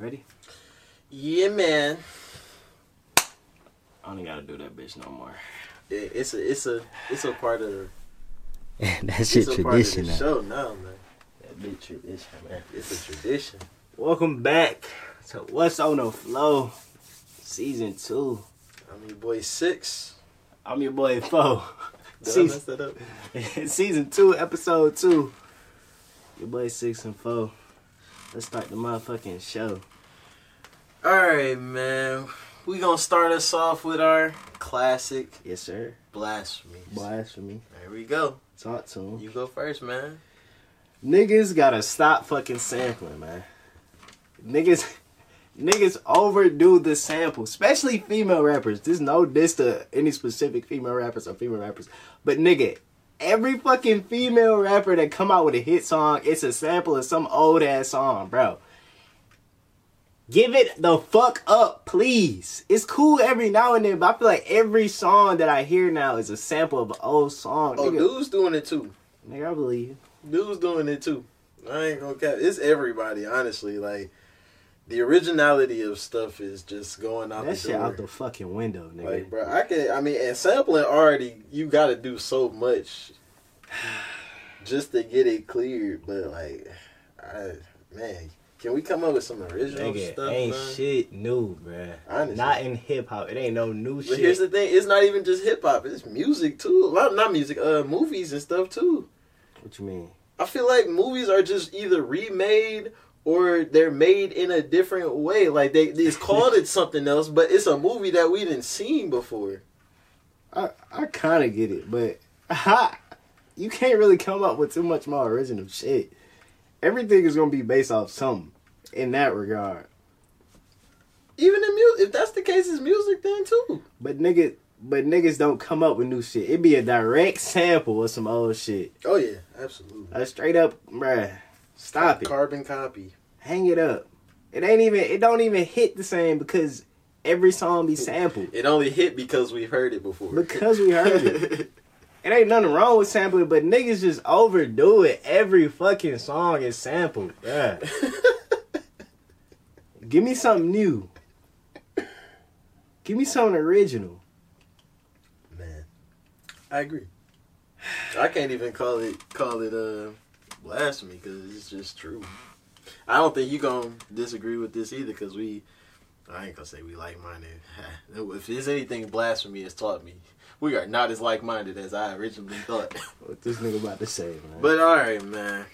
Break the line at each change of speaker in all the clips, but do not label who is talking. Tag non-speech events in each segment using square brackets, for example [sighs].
Ready?
Yeah, man.
I don't gotta do that bitch no more.
It, it's a it's a it's a part of [laughs]
that shit
a part of
tradition.
the
now.
show now, man.
That bitch tradition, man.
It's a tradition.
Welcome back to What's on the Flo, Season 2.
I'm your boy six.
I'm your boy Fo.
Did I
Season,
up? [laughs]
season 2, Episode 2. Your boy 6 and 4. Let's start the motherfucking show.
All right, man. We gonna start us off with our classic
Yes, sir.
blasphemy.
Blasphemy.
There we go.
Talk to him.
You go first, man.
Niggas gotta stop fucking sampling, man. Niggas, [laughs] niggas overdo the sample, especially female rappers. There's no diss to any specific female rappers or female rappers, but nigga, every fucking female rapper that come out with a hit song, it's a sample of some old ass song, bro. Give it the fuck up, please. It's cool every now and then, but I feel like every song that I hear now is a sample of an old song.
Oh,
nigga,
dude's doing it too.
nigga, I believe you.
Dude's doing it too. I ain't gonna cap. It's everybody, honestly. Like the originality of stuff is just going out
That
the
shit
door.
out the fucking window, nigga.
Like, bro, I can. I mean, and sampling already, you got to do so much [sighs] just to get it cleared. But like, I man, can we come up with some original
Nigga,
stuff?
ain't
man?
shit new, bruh.
Honestly.
Not in hip hop. It ain't no new shit.
But
shit.
here's the thing: it's not even just hip hop; it's music too. Well, not music, uh, movies and stuff too.
what you mean?
I feel like movies are just either remade or they're made in a different way. Like they, it's called it [laughs] something else, but it's a movie that we didn't seen before.
I I kind of get it, but ha, [laughs] you can't really come up with too much more original shit. Everything is gonna be based off something in that regard.
Even in music, if that's the case, it's music then too.
But nigga, but niggas don't come up with new shit. It be a direct sample of some old shit.
Oh yeah, absolutely.
A straight up, bruh. Stop it.
Carbon copy.
Hang it up. It ain't even. It don't even hit the same because every song be sampled.
It only hit because we heard it before.
Because we heard it. [laughs] It ain't nothing wrong with sampling, but niggas just overdo it. Every fucking song is sampled. Yeah. Give me something new. Give me something original.
Man, I agree. I can't even call it call it uh blasphemy because it's just true. I don't think you gonna disagree with this either because we. I ain't gonna say we like minded. [laughs] If there's anything blasphemy has taught me, we are not as like minded as I originally thought. [laughs]
What this nigga about to say, man?
But all right, man.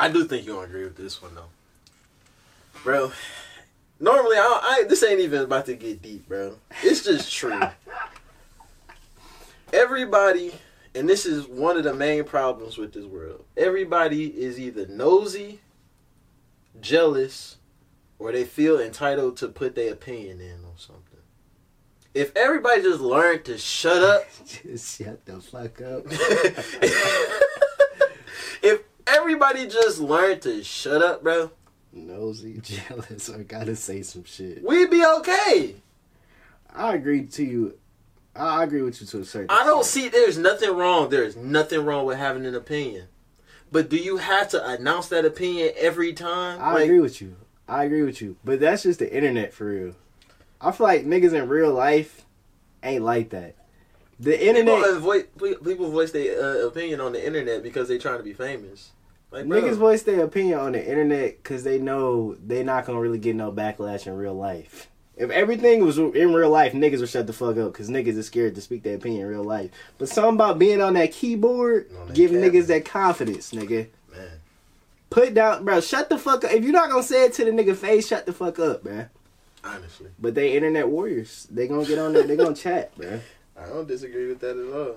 I do think you gonna agree with this one though, bro. Normally, I, I this ain't even about to get deep, bro. It's just true. [laughs] Everybody, and this is one of the main problems with this world. Everybody is either nosy, jealous, or they feel entitled to put their opinion in. If everybody just learned to shut up [laughs]
just shut the fuck up. [laughs]
if everybody just learned to shut up, bro,
Nosy, [laughs] jealous, or gotta say some shit.
we'd be okay.
I agree to you. I agree with you to a certain.
I don't
extent.
see there's nothing wrong. There's nothing wrong with having an opinion. But do you have to announce that opinion every time?
I
Like,
agree with you. I agree with you. But that's just the internet for real. I feel like niggas in real life ain't like that. The
People,
internet,
avoid, people voice their uh, opinion on the internet because they trying to be famous. Like, bro,
niggas voice their opinion on the internet because they know they not gonna really get no backlash in real life. If everything was in real life, niggas would shut the fuck up because niggas is scared to speak their opinion in real life. But something about being on that keyboard,
On that
giving
cabinet.
niggas that confidence, nigga.
man.
Put down, bro. Shut the fuck up. If you're not gonna say it to the nigga face, shut the fuck up, man.
Honestly,
But they internet warriors. They gonna get on there. They gonna chat, [laughs] man.
I don't disagree with that at all.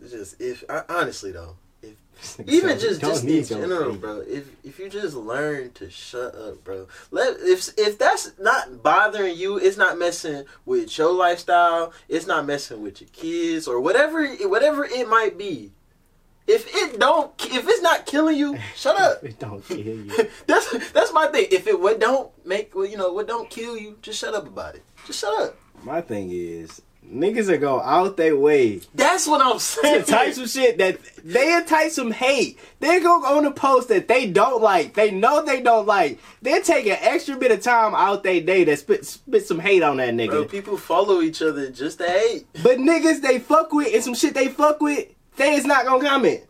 It's just if I, honestly though, if [laughs] even just just in general, bro. If if you just learn to shut up, bro. Let if if that's not bothering you, it's not messing with your lifestyle. It's not messing with your kids or whatever whatever it might be. If it don't, if it's not killing you, shut up. [laughs]
It don't kill you. [laughs]
that's that's my thing. If it what don't make well, you know what don't kill you, just shut up about it. Just shut up.
My thing is, Niggas are go out their way
That's what I'm [laughs]
to
saying.
type some shit that they type some hate. They go on a post that they don't like. They know they don't like. They take an extra bit of time out their day to spit spit some hate on that nigga.
Bro, people follow each other just to hate.
But niggas they fuck with and some shit they fuck with, they is not gonna comment.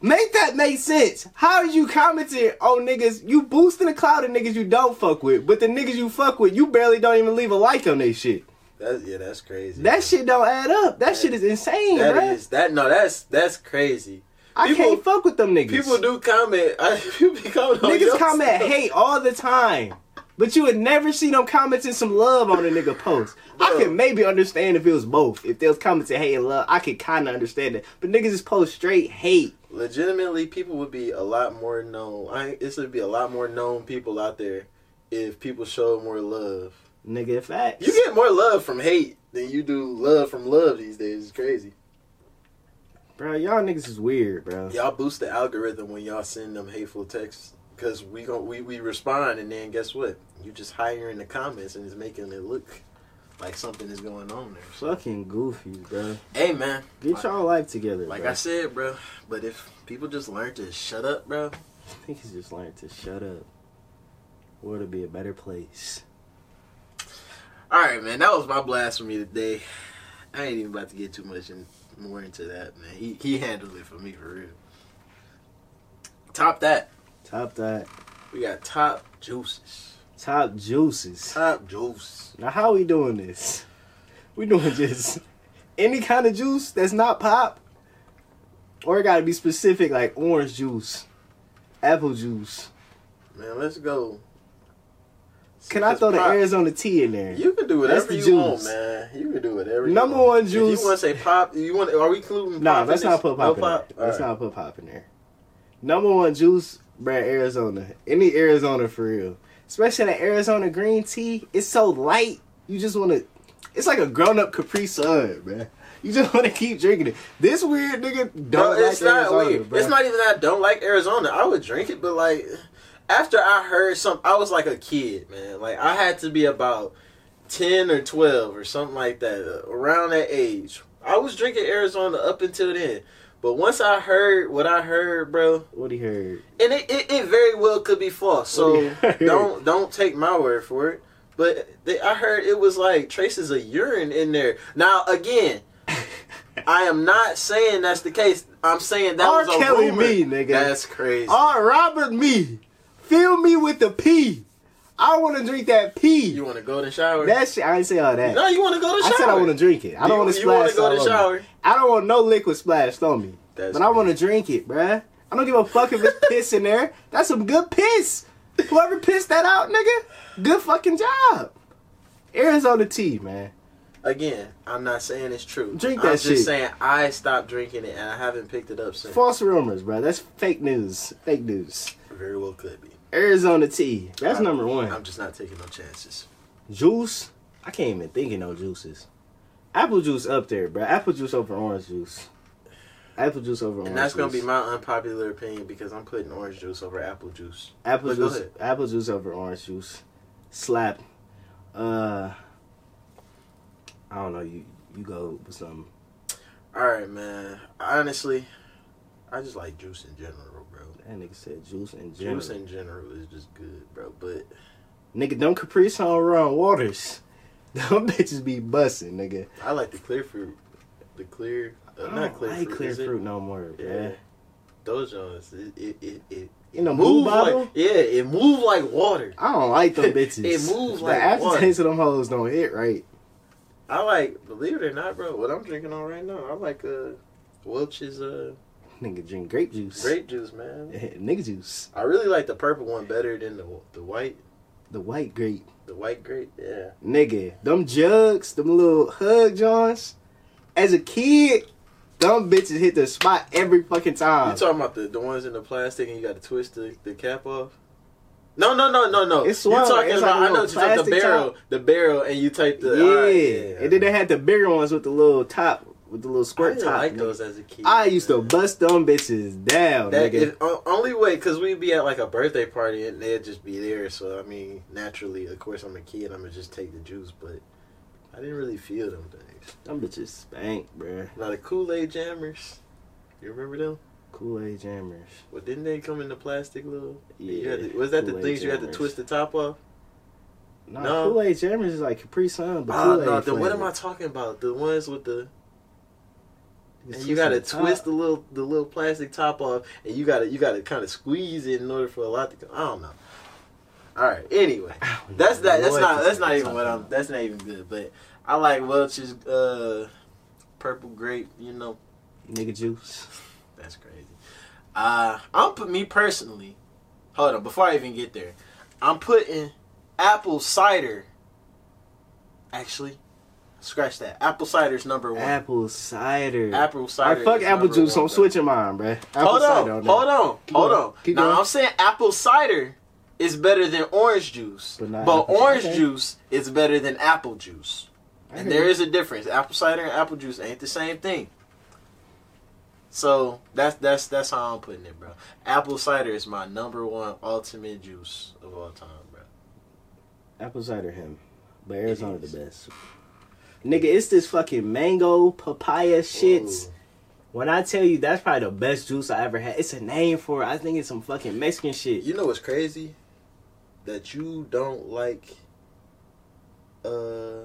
Make that make sense. How are you commenting on niggas? You boosting the cloud of niggas you don't fuck with, but the niggas you fuck with, you barely don't even leave a like on they shit.
That's yeah, that's crazy.
That shit don't add up. That shit is insane,
That is that no, that's that's crazy.
I
people-
can't fuck with them niggas.
People do comment. I, [laughs] people be comment
Niggas comment
stuff.
hate all the time. But you would never see them commenting some love on a nigga post. I could maybe understand if it was both. If they was commenting hate and love, I could kind of understand it. But niggas just post straight hate.
Legitimately, people would be a lot more known. I this would be a lot more known people out there if people showed more love.
Nigga, facts.
You get more love from hate than you do love from love these days. It's crazy.
Bro, y'all niggas is weird, bro.
Y'all boost the algorithm when y'all send them hateful texts because we gon' we we respond and then guess what? You just higher in the comments and it's making it look like something is going on there. So,
Fucking goofy bro.
hey man,
Get y'all life together,
like
bro.
I said, bro. But if people just learn to shut up, bro, think
Niggas just learn to shut up. World would be a better place.
All right, man. That was my blasphemy today. I ain't even about to get too much in, more into that, man. He he handled it for me for real. Top that.
Top that.
We got top juices.
Top juices.
Top juice.
Now, how we doing this? We doing just any kind of juice that's not pop, or it got to be specific, like orange juice, apple juice.
Man, let's go.
Can I throw the Arizona tea in there?
You can do whatever
That's
you
the
want,
juice.
man. You can do whatever. you
Number
want.
one
If
juice-
you want to say pop? You want? Are we including?
Nah,
pop
let's not put pop
No
in
pop.
there. Let's
right.
not put pop in there. Number one juice, brand Arizona. Any Arizona for real. Especially that Arizona green tea. It's so light. You just want to. It's like a grown up Capri Sun, man. You just [laughs] want to keep drinking it. This weird nigga don't
Bro,
like
it's not
Arizona,
weird.
bro.
It's not even that I don't like Arizona. I would drink it, but like after I heard some, I was like a kid, man. Like I had to be about ten or twelve or something like that, around that age. I was drinking Arizona up until then. But once I heard what I heard, bro,
What he heard.
and it, it, it very well could be false. So
you [laughs]
don't don't take my word for it. But they, I heard it was like traces of urine in there. Now again, [laughs] I am not saying that's the case. I'm saying that
R.
was a
Kelly
rumor.
me, nigga.
That's crazy.
Oh, Robert me. Fill me with the pee. I want to drink that pee.
you want to go to shower?
that shit, I didn't say all that.
no, you want to go to shower.
I said I want to drink it. I
You-
don't want to
you
splash
go
all
to
over me.
shower?
I don't want no liquid splashed on me.
That's
but I want to drink it, bruh. I don't give a fuck if it's [laughs] piss in there. That's some good piss. Whoever pissed that out, nigga, good fucking job. Arizona tea, man.
Again, I'm not saying it's true.
Drink that
I'm
that
just saying I stopped drinking it and I haven't picked it up since.
False rumors, bruh. That's fake news. Fake news.
Very well could be.
Arizona tea. That's
I'm-
number one.
I'm just not taking no chances.
Juice. I can't even think of no juices. Apple juice up there, bro. Apple juice over orange juice. Apple juice over orange
And that's gonna
juice.
be my unpopular opinion because I'm putting orange juice over apple juice.
Apple
But
juice, apple juice over orange juice. Slap. Uh, I don't know. You you go with some.
All right, man. Honestly, I just like juice in general, bro.
That nigga said juice in general.
Juice in general is just good, bro. But
nigga, don't Capri Sun run waters. Them [laughs] bitches be busting, nigga.
I like the clear fruit. The clear, uh,
I
not clear
like
fruit.
clear
is it?
fruit no more,
Yeah.
yeah.
Those joints, it it it, it
In a
move
bottle?
Like, yeah, it moves like water.
I don't like them [laughs] bitches.
It moves like water.
the
like
aftertaste of them hoes don't hit right.
I like, believe it or not, bro. What I'm drinking on right now, I like uh Welch's uh
Nigga drink grape juice.
grape juice, man. [laughs]
nigga juice.
I really like the purple one better than the the white.
The white grape.
The white grape, yeah.
Nigga, them jugs, them little hug joints. As a kid, them bitches hit the spot every fucking time.
You talking about the, the ones in the plastic and you got to twist the, the cap off? No, no, no, no, no.
It's
you
swung.
talking
It's
about?
like
I know you talking the barrel,
top.
the barrel, and you type the.
yeah.
alright,
and then they had the bigger ones with the little top, with the little squirt
didn't
top.
like
nigga.
those as a kid.
I used to bust them bitches down,
That
nigga.
o- only way because we'd be at like a birthday party and they'd just be there. So I mean, naturally, of course, I'm a kid. I'm gonna just take the juice, but I didn't really feel them things.
Them bitches spank, bruh.
Now the Kool Aid Jammers, you remember them?
Kool Aid Jammers.
Well, didn't they come in the plastic little?
Yeah.
To- was that the
Kool-Aid
things you had to twist the top off?
Nah,
No.
Kool Aid Jammers is like Capri Sun, but
ah,
Kool Aid.
no. Then what am I talking about? The ones with the and you gotta twist the little the little plastic top off, and you gotta you gotta kind of squeeze it in order for a lot to go. I don't know. All right. Anyway, that's that. That's not that's not even what I'm. That's not even good. But I like Welch's uh, purple grape. You know,
nigga juice.
that's crazy. Uh, I'm put me personally. Hold on, before I even get there, I'm putting apple cider. Actually, scratch that. Apple cider's number one.
Apple cider.
Apple cider.
right, fuck apple juice.
one,
I'm
bro.
switching mine, bruh. Apple
hold
cider
on, hold on,
Keep
hold on.
Keep
now
going.
I'm saying apple cider is better than orange juice,
But
but, orange
okay.
juice is better than apple juice,
I
and there
you.
is a difference. Apple cider and apple juice ain't the same thing. So that's that's that's how I'm putting it, bro. Apple cider is my number one ultimate juice of all time, bro.
Apple cider him. But Arizona the best. Nigga, it's this fucking mango papaya shits.
Ooh.
When I tell you that's probably the best juice I ever had, it's a name for it. I think it's some fucking Mexican shit.
You know what's crazy? That you don't like uh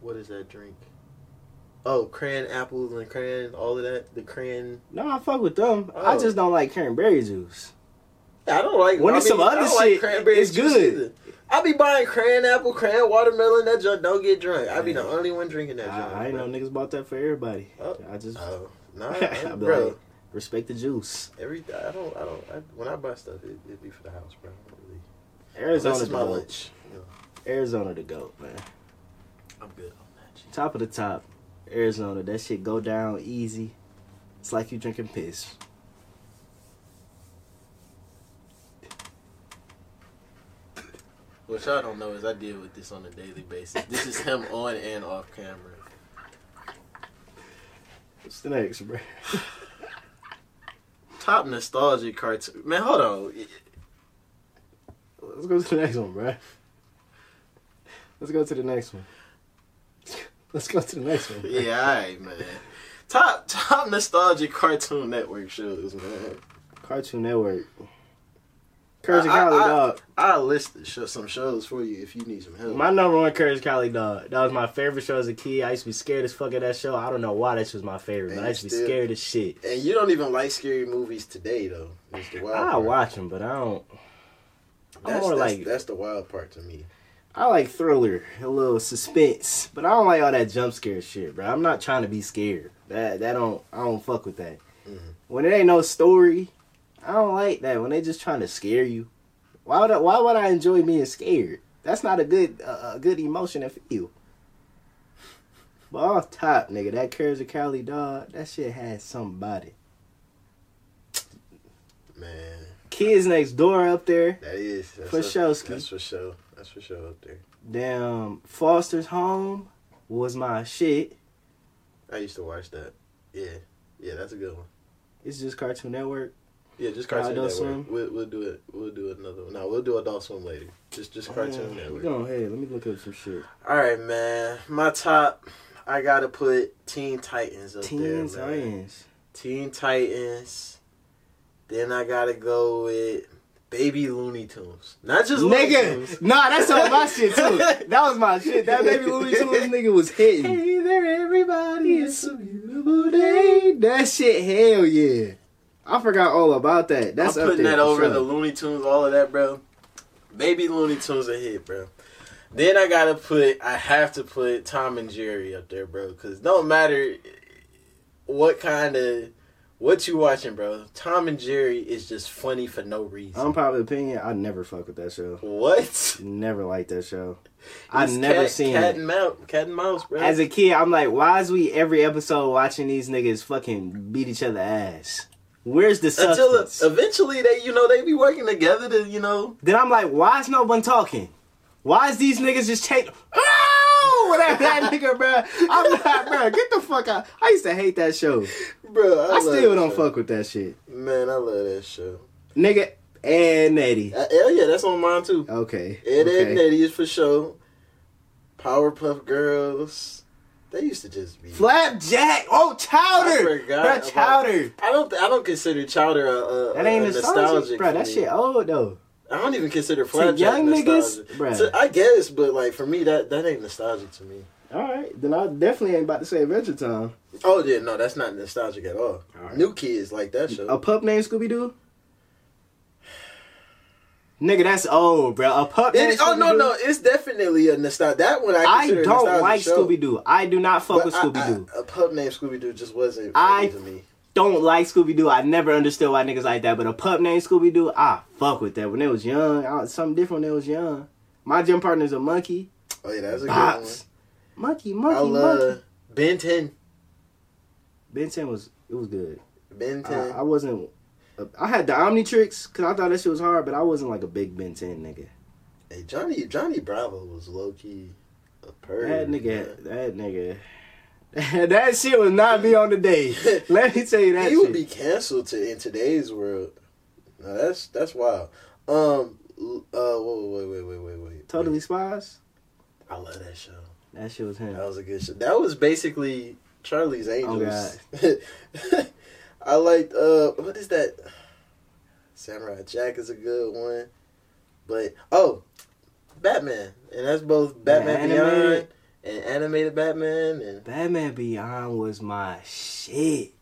what is that drink? Oh, crayon apples and crayon all of that. The crayon
No, I fuck with them. I
Oh.
just don't like cranberry juice.
I don't like
When
I
it's some
I
other
like
shit,
cranberry
it's
juice
good.
either. I be buying crayon apple, crayon watermelon, that junk don't get drunk. I be the only one drinking that junk.
I, I ain't know niggas bought that for everybody.
Oh.
I just
Oh, nah, [laughs]
I
bro.
like, respect the juice.
Every I don't I don't I, when I buy stuff it, it be for the house, bro. I really.
Arizona
This is my
goat.
lunch. You know,
Arizona the goat, man.
I'm good on that. G.
Top of the top, Arizona. That shit go down easy. It's like you drinking piss.
What y'all don't know is I deal with this on a daily basis. This is him [laughs] on and off camera.
What's the next, bro?
Top nostalgic cartoon. Man, hold on.
Let's go to the next one, bro. Let's go to the next one. Let's go to the next one. bruh.
Yeah, alright, man. Top top nostalgic Cartoon Network shows, man.
Cartoon Network. Courage and
I-
Cali, dog.
I'll list show, some shows for you if you need some help.
My number one Courage Cali, dog. That was my favorite show as a kid. I used to be scared as fuck of that show. I don't know why that was my favorite, but I used to be
still-
scared as shit.
and you don't even like scary movies today, though. That's the wild
I watch them, but I don't. I'm
That's,
more
that's,
like
that's the wild part to me.
I like thriller, a little suspense, but I don't like all that jump scare shit, bro. I'm not trying to be scared. That that don't I don't fuck with that.
Mhm.
When it ain't no story, I don't like that. When they just trying to scare you, why would I, why would I enjoy being scared? That's not a good uh, a good emotion to feel. But off top, nigga, that Courage of Cali dog, that shit had somebody.
Man,
Kids next door up there.
that is. That's
For sure,
That's for sure. That's for sure up there.
Damn, Foster's Home was my shit.
I used to watch that. Yeah. Yeah, that's a good one.
It's just Cartoon Network.
Yeah, just Cartoon
Adult
Network.
Swim?
We'll, we'll do it. We'll do another one. No, we'll do Adult Swim later. Just just Cartoon
Uh,
Network.
Go ahead. Let me look up some shit.
All right, man. My top, I gotta put Teen Titans up
Teen
there, man.
Titans.
Teen Titans. Then I gotta go with Baby Looney Tunes. Not just Looney Tunes.
Nigga, nah, that's all my [laughs] shit too. That was my shit. That baby Looney Tunes [laughs] nigga was hitting.
Hey there, everybody! It's a beautiful
day. that shit, hell yeah. I forgot all about that. That's
I'm putting that over
sure.
the Looney Tunes, all of that, bro. Baby Looney Tunes a hit, bro. Then I gotta put, I have to put Tom and Jerry up there, bro, because don't matter what kind of what you watching, bro. Tom and Jerry is just funny for no reason.
Unpopular opinion, I never fuck with that show.
what?
Never liked that show. I never
cat,
seen
cat and mouse, cat and mouse, bro.
As a kid, I'm like, why is we every episode watching these niggas fucking beat each other ass? Where's the
Until
substance?
eventually they, you know, they be working together to, you know.
Then I'm like, why is no one talking? Why is these niggas just take oh whatever that [laughs] nigga, bro? I'm not, bro. Get the fuck out. I used to hate that show.
Bro, I,
I still don't
show.
fuck with that shit,
Man, I love that show.
nigga. And Eddy.
Uh, hell yeah, that's on mine too.
Okay.
Ed, Ed, and Eddy is for sure. Powerpuff Girls. They used to just be.
Flapjack. Oh, Chowder. Bro, Chowder.
I don't. I don't consider Chowder a, a,
That ain't
a
nostalgic, bro. That
me.
shit old though.
I don't even consider
To
Flapjack
young niggas,
nostalgic.
bruh.
To- I guess, but like for me, that that ain't nostalgic to me.
All right, then I definitely ain't about to say Adventure Time.
Oh yeah, no, that's not nostalgic at all.
Alright.
New kids like that show.
A pup named Scooby Doo. Nigga, that's old, bro. A pup named
It, oh no, no, it's definitely a nostalgic. That one I
I don't like. Scooby Doo. I do not fuck
But
with Scooby Doo.
A pup named Scooby Doo just wasn't
I-
to me.
Don't like Scooby Doo. I never understood why niggas like that. But a pup named Scooby Doo, I fuck with that. When they was young, I, something different when they was young. My gym partner's a monkey.
Oh yeah, that's a
Box. Monkey,
good one.
monkey,
I love
monkey.
Ben Ten.
Ben 10 was, it was good.
Ben Ten.
I, I wasn't, I had the Omnitrix because I thought that shit was hard, but I wasn't like a big Ben 10 nigga.
hey, Johnny Johnny Bravo was low key a perv.
That nigga,
man.
that nigga, [laughs] that shit would not be on the day. [laughs] Let me tell you that
he
shit.
would be canceled to in today's world. No, that's that's wild. Um. Uh. Wait. Wait. Wait. Wait. Wait. Wait.
totally Spies.
I love that show.
That shit was him.
That was a good show. That was basically Charlie's Angels.
Oh, [laughs]
I liked uh what is that? Samurai Jack is a good one. But oh, Batman. And that's both Batman Beyond and animated Batman and
Batman Beyond was my shit.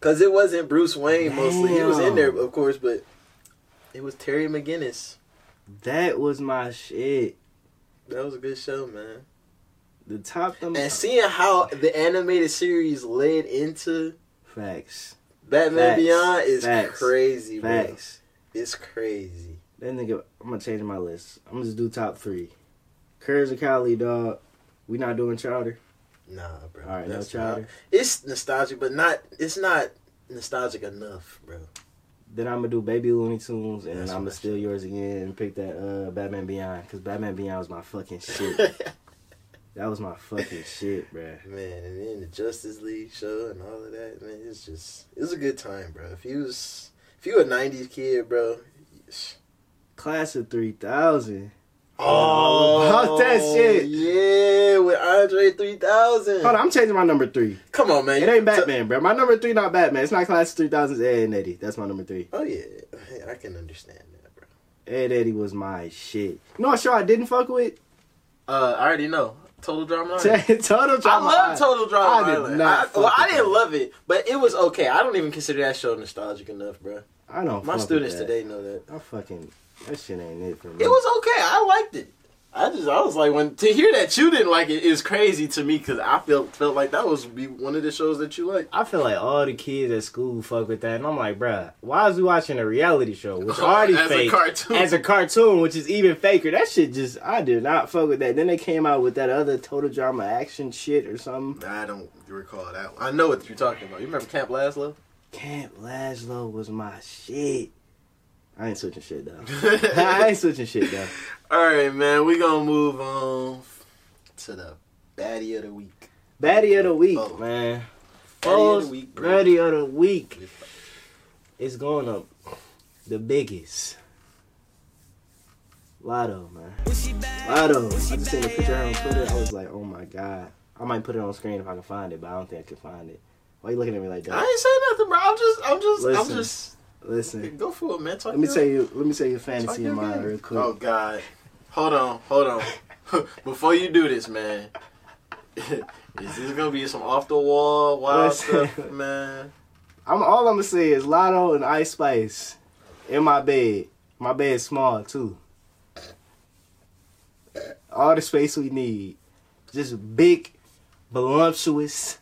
cuz it wasn't Bruce Wayne mostly. He was in there of course, but it was Terry McGinnis.
That was my shit.
That was a good show, man.
The top them
And seeing how the animated series led into
facts,
Batman
Facts.
Beyond is
Facts.
crazy, bro. It's crazy.
That nigga, I'm gonna change my list. I'm gonna just do top three. Courage of Cali, dog. We not doing Chowder.
Nah, bro.
All right, no Chowder.
not- It's nostalgic, but not. It's not nostalgic enough, bro.
Then I'm gonna do Baby Looney Tunes, and
That's
I'm gonna steal yours again and pick that uh, Batman Beyond because Batman Beyond was my fucking shit. [laughs] that was my fucking shit, bro.
man, and then the Justice League show and all of that, man. It's just it was a good time, bro. If you was if you a '90s kid, bro.
Class of 3000.
Oh,
about that shit.
Yeah, with Andre 3000.
Hold on, I'm changing my number three.
Come on, man.
It ain't Batman, bro. My number three not Batman. It's not Class of 3000. Ed and Eddy. That's my number three.
Oh yeah, Hey, I can understand that, bro.
Ed and Eddy was my shit. You know what show I didn't fuck with?
Uh, I already know. Total Drama
Total Drama I
love Total Drama
I Did not
I, well, I didn't
that.
love it, but it was okay. I don't even consider that show nostalgic enough, bro.
I don't.
My students today know that.
I fucking that shit ain't it for me.
It was okay. I liked it. I just I was like when to hear that you didn't like it is crazy to me because I felt felt like that was be one of the shows that you like.
I feel like all the kids at school fuck with that, and I'm like, bruh, why is we watching a reality show, which already [laughs]
As a
fake,
cartoon.
as a cartoon, which is even faker? That shit just, I did not fuck with that. Then they came out with that other total drama action shit or something.
I don't recall that. One. I know what you're talking about. You remember Camp Lazlo?
Camp Lazlo was my shit. I ain't switching shit though. [laughs] [laughs] I ain't switching shit though.
All right, man. We gonna move on to the baddie of the week.
Baddie of the week,
Oh.
man.
Baddie of the week, bro.
Baddie of the week. It's going up. The biggest. Latto, man. Latto. I just seen a picture on Twitter. I was like, oh my god. I might put it on screen if I can find it, but I don't think I can find it. Why are you looking at me like that?
I ain't saying nothing, bro. I'm just, I'm just, I'm just.
Listen.
Go for it, man. Talk
Let me tell you. Let me tell you a fantasy of mine real quick.
Oh God, hold on, hold on. [laughs] Before you do this, man, [laughs] is this gonna be some off the wall wild
Listen.
stuff, man?
I'm all I'm gonna say is Latto and Ice Spice in my bed. My bed's small too. All the space we need. Just big, voluptuous,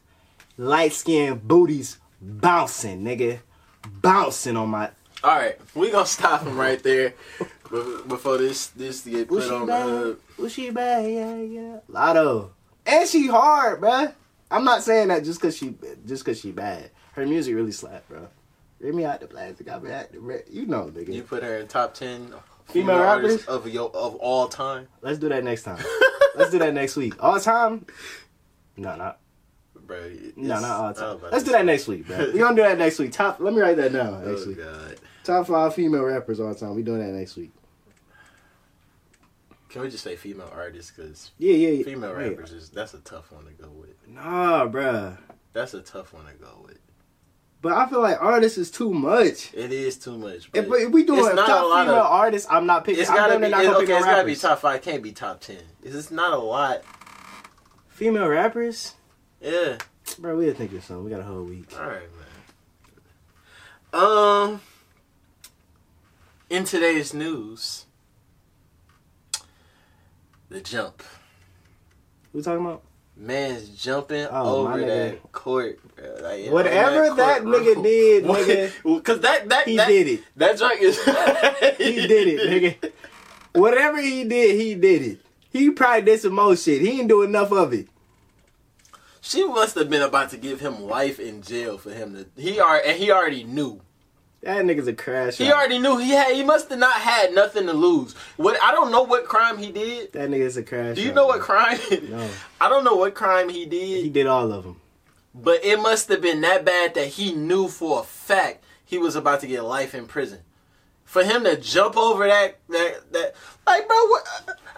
light skinned booties bouncing, nigga. Bouncing on my
All right, we gonna stop him right there before this this get put
Was she
on the
bad?
hood.
Was she bad? Yeah, yeah. Latto. And she hard, bruh. I'm not saying that just cause she just cause she bad. Her music really slap, bro. Get me out the plastic. I be at the re- you know, nigga.
You put her in top ten
Female
artists
rappers?
of your of all time,
Let's do that next time. Let's do that next week. All time? No, not
bro.
no, not all time. Let's do that next week, bro. We gonna do that next week. Top. Let me write that down. [laughs]
Oh
Actually,
God.
Top five female rappers all time. We doing that next week.
Can we just say female artists? Because
Yeah, yeah, yeah.
female
Wait.
rappers is that's a tough one to go with.
Nah, bruh.
That's a tough one to go with.
But I feel like artists is too much.
It is too much. But
if we doing
not
top
a lot
female
of-
artists, I'm not picking.
it's
I'm
gotta
damn
be.
not
it- okay,
pick
it's
no
gotta be top five. Can't be top ten. It's just not a lot.
Female rappers,
Yeah.
bro. We'll think of something. We got a whole week.
All right, man. Um. In today's news, the jump.
We talking about?
Man's jumping
Oh,
over that court. bro. Like,
Whatever that
court
nigga
room.
did, [laughs] nigga.
Because that that
He
that,
did it.
That joint is. [laughs]
He did it, nigga. Whatever he did, he did it. He probably did some more shit. He didn't do enough of it.
She must have been about to give him life in jail for him to. He are and he already knew.
That nigga's a crash.
He
out.
already knew he had. He must have not had nothing to lose. What I don't know what crime he did.
That nigga's a crash.
Do you
out,
know what crime? [laughs]
No.
I don't know what crime he did.
He did all of them.
But it must have been that bad that he knew for a fact he was about to get life in prison. For him to jump over that that that like bro, what,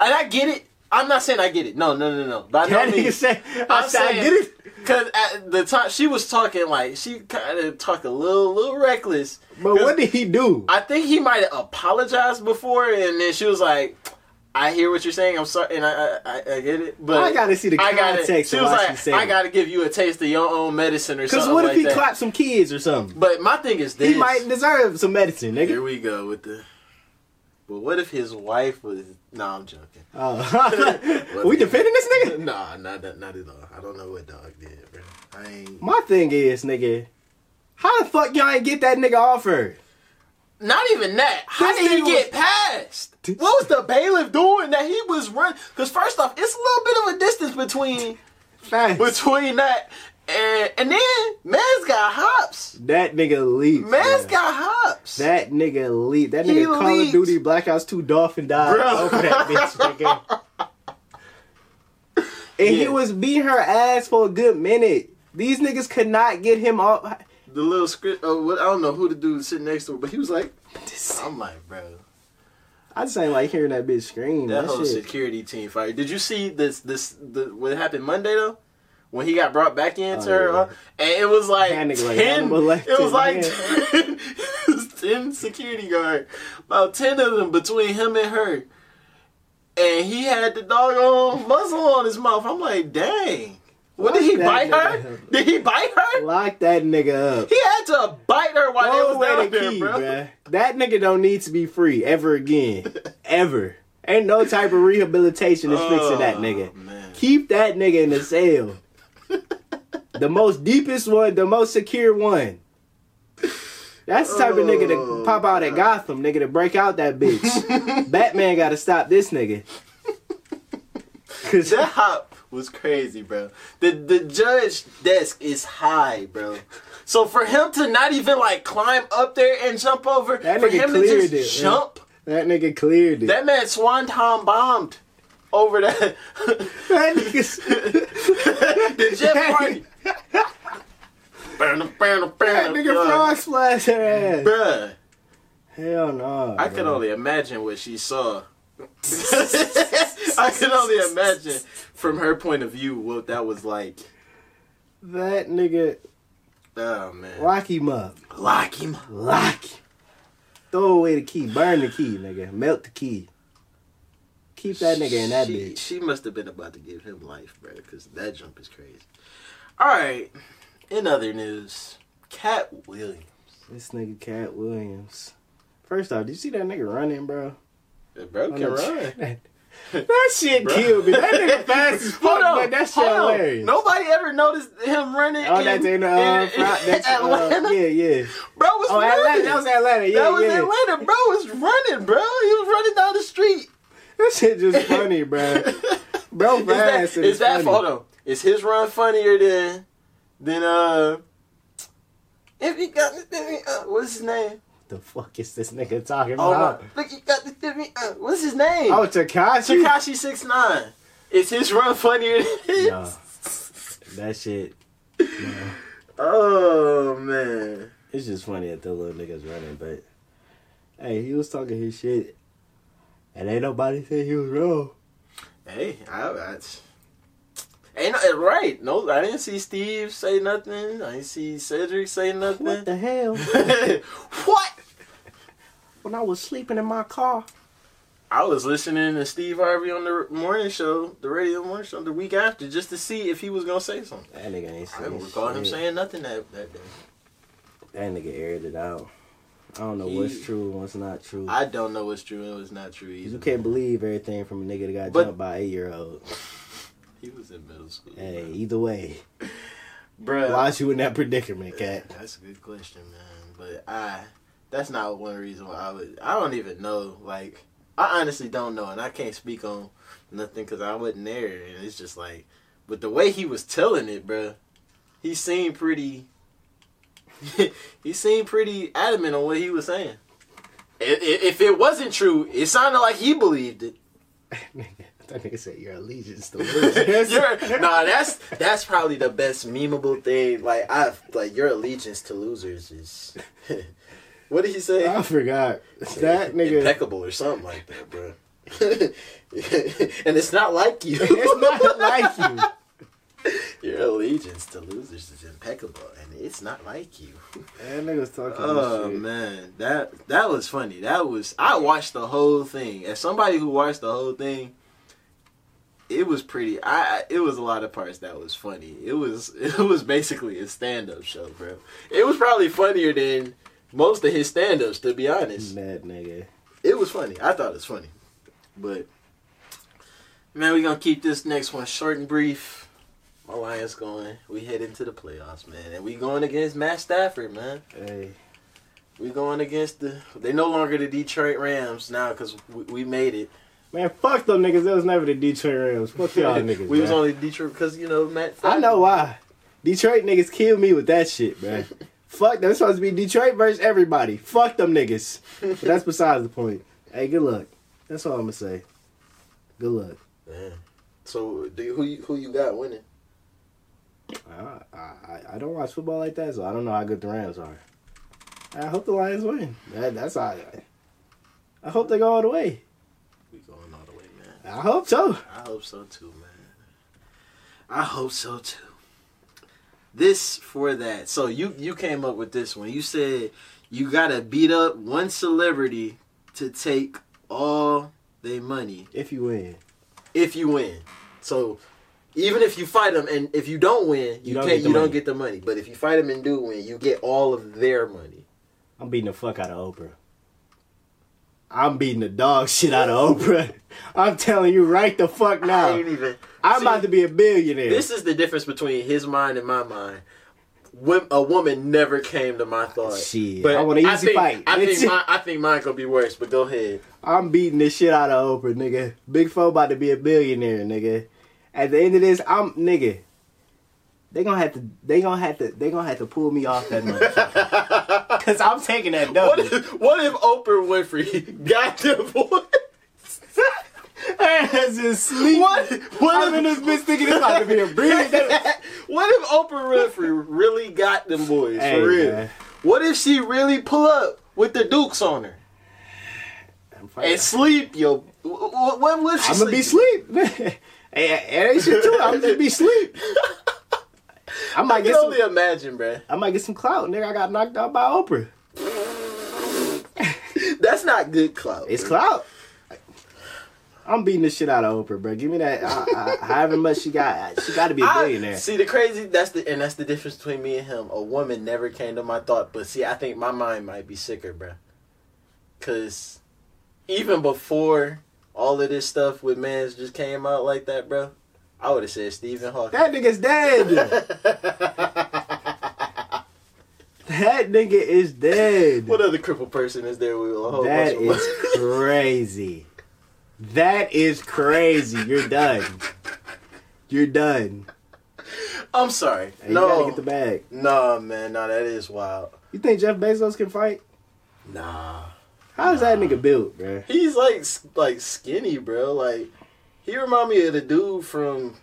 and I get it. I'm not saying I get it. No, no, no, no. By no means.
say, I
I'm
said, I
saying-
get it.
Cause at the time she was talking like she kind of talked a little little reckless.
But what did he do?
I think he might have apologized before, and then she was like, "I hear what you're saying. I'm sorry, and I I, I, get it, but
I gotta see the
I gotta-
context
She was like,
she
"I gotta give you a taste of your own medicine or
Because
something
what if
like
he
that."
clapped some kids or something?
But my thing is this.
He might deserve some medicine, Nigga.
Here we go with the. But what if his wife was? No, I'm joking. [laughs]
Oh. we defending this nigga?
nah, not not at all. I don't know what dog did, bro. I ain't.
My thing is, nigga, how the fuck y'all ain't get that nigga off her?
Not even that. How
This
did he get past? What was the bailiff doing that he was running? Because first off, it's a little bit of a distance between
Facts.
between that and and then man's got hops.
That nigga leaped.
Man's
bruh.
got hops.
That nigga leaped. That
He
nigga Call of. Duty Black Ops 2 Dolphin dived
Bruh.
over that bitch, [laughs] nigga. And he was beating her ass for a good minute. These niggas could not get him off.
The little script. Oh, what I don't know who the dude sitting next to, her, but he was like, I'm like, bro,
I just ain't like hearing that bitch scream.
that
That,
whole
shit.
security team fight. Did you see this? This the what happened Monday though? When he got brought back into
Oh,
her,
yeah.
uh, and it was like
like
ten.
Hannibal
it was like 10, [laughs] it was ten security guard, about ten of them between him and her, and he had the doggone muzzle on his mouth. I'm like, dang, what did he bite her? Did he bite her?
Lock that nigga up.
He had to bite her while
Throw
they was down
the
there,
key,
bro.
bruh. That nigga don't need to be free ever again. ever. Ain't no type of rehabilitation is fixing that
Oh,
nigga.
man.
Keep that nigga in the cell. the most deepest one, the most secure one. That's the type of nigga
Oh,
to pop out at Gotham, nigga, to break out that bitch. [laughs] Batman gotta stop this nigga. Cause
That hop was crazy, bro. The the judge desk is high, bro. So for him to not even like climb up there and jump over,
That
for
nigga
him to just
it, man.
jump,
that nigga cleared it.
that man swanton bombed over that
That [laughs] nigga's
the jet party. [laughs]
That nigga frog splash her ass.
Bruh,
Hell no.
I can only imagine what she saw. [laughs] I can only imagine from her point of view what that was like.
That nigga
Oh man,
lock him up.
lock him. up.
Lock. him. Throw away the key. Burn the key, nigga. Melt the key. Keep that nigga in that
she,
bitch.
She must have been about to give him life, bro, because that jump is crazy. All right. In other news, Katt Williams.
This nigga Katt Williams. First off, did you see that nigga running, bro?
That bro can run. [laughs] [laughs]
that shit
Bro.
killed me. That nigga fast as [laughs] fuck,
Hold on,
but that shit hilarious.
Nobody ever noticed him running.
Oh,
in,
that's in, uh,
in-
Fri- that's, uh,
Atlanta.
yeah, yeah.
Bro was
Oh,
running.
Atlanta. That was Atlanta. Yeah,
that was
yeah.
Atlanta. Bro was running, bro. He was running down the street.
That shit just funny, bro. Bro,
is
fast.
is
it's
that
funny.
hold? Is his run funnier than than uh? If he got uh, what's his name?
The fuck is this nigga talking
Oh
about?
my! Look, you got the uh, what's his name?
Oh, Tekashi.
Tekashi six nine. Is his run funnier than his?
That shit.
Oh man.
It's just funny that the little niggas running, but hey, he was talking his shit, And ain't nobody say he was wrong.
Hey, I, I ain't no, right. No, I didn't see Steve say nothing. I didn't see Cedric say nothing.
What the hell? [laughs]
what?
When I was sleeping in my car.
I was listening to Steve Harvey on the morning show, the radio morning show, the week after, just to see if he was gonna say something.
That nigga ain't
say
nothing.
I don't recall him saying nothing that, that day.
That nigga aired it out. I don't know
He-
what's true and what's not true.
I don't know what's true and what's not true either.
you can't believe everything from a nigga that got
But-
jumped by an eight year old. [laughs]
He was in middle school.
Hey, either way, [laughs]
Bruh.
why's you in that predicament, Katt?
That's a good question, man. But I, that's not one reason why I would. I don't even know. Like, I honestly don't know, and I can't speak on nothing because I wasn't there. And it's just like, but the way he was telling it, bruh, he seemed pretty. [laughs] he seemed pretty adamant on what he was saying. If it wasn't true, it sounded like he believed it. [laughs]
that nigga said your allegiance to losers. [laughs]
Nah, that's that's probably the best memeable thing. Like I like your allegiance to losers is. What did he say?
I forgot. That nigga.
impeccable or something like that, bro. [laughs] and it's not like you. [laughs]
it's not like you. [laughs]
Your allegiance to losers is impeccable, and it's not like you.
That nigga was talking
Oh
shit.
man, that that was funny. That was I watched the whole thing. As somebody who watched the whole thing, it was pretty. I it was a lot of parts that was funny. It was it was basically a stand up show, bro. It was probably funnier than most of his stand ups, to be honest.
That nigga.
It was funny. I thought it was funny, but man, we're gonna keep this next one short and brief. My Lions going. We head into the playoffs, man, and we going against Matt Stafford, man.
Hey,
We going against the. They no longer the Detroit Rams now because we, we made it.
man, fuck them niggas. That was never the Detroit Rams. Fuck y'all [laughs] niggas.
we was
man.
only Detroit because you know Matt.
I know why. Detroit niggas killed me with that shit, man. [laughs] Fuck them. It's supposed to be Detroit versus everybody. Fuck them niggas. But that's besides the point. Hey, good luck. That's all I'm gonna say. Good luck.
Man. So do you, who you, who you got winning?
I, I I don't watch football like that, so I don't know how good the Rams are. I hope the Lions win. That, that's all. I, I hope they go all the way.
We going all the way, man.
I hope so.
I hope so too, man. I hope so too. This for that. So you you came up with this one. You said you gotta beat up one celebrity to take all their money
If you win,
if you win. So even if you fight them and if you don't win, you,
You don't
can't
get the
you don't
money.
get the money. But if you fight them and do win, you get all of their money.
I'm beating the fuck out of Oprah. I'm beating the dog shit out of Oprah. [laughs] I'm telling you right the fuck
I
now.
ain't even.
I'm
See,
about to be a billionaire.
This is the difference between his mind and my mind. Wom- A woman never came to my thought.
Shit, I want an easy
think,
fight.
I think,
Bitch.
mine, I think mine gonna be worse. But go ahead.
I'm beating the shit out of Oprah, nigga. Big Four about to be a billionaire, nigga. At the end of this, I'm nigga. They gonna have to. They gonna have to. They gonna have to pull me off that motherfucker. [laughs] Cause I'm taking that
What if, what if Oprah Winfrey [laughs] got divorced? [laughs]
Ass is sleep.
What? What
I'm in this bitch thinking it's about to be a breeze. [laughs]
what if Oprah Winfrey really got them boys
Hey,
for real?
man.
What if she really pull up with the Dukes on her and sleep? Yo, what? Would she?
I'm gonna be
sleep? [laughs]
it ain't shit too. I'm just be sleep. I
I
might
can
get some.
only imagine, bruh.
I might get some clout, nigga. I got knocked out by Oprah.
That's not good clout.
It's
bruh.
clout. I'm beating the shit out of Oprah, bro. Give me that. Uh, uh, however much she got, she got to be a billionaire.
see the crazy that's the and that's the difference between me and him. A woman never came to my thought, but see, I think my mind might be sicker, bro. Cause even before all of this stuff with mans just came out like that, bro, I would have said Stephen Hawking.
That nigga's dead. [laughs] that nigga is dead.
what other crippled person is there with a whole
That
of [laughs]
crazy. That is crazy. You're done. You're done.
I'm sorry.
And you gotta
no,
get the bag.
no, man, no, that is wild.
You think Jeff Bezos can fight?
Nah,
How's that nigga built, bro?
he's like like skinny, bro. Like he remind me of the dude from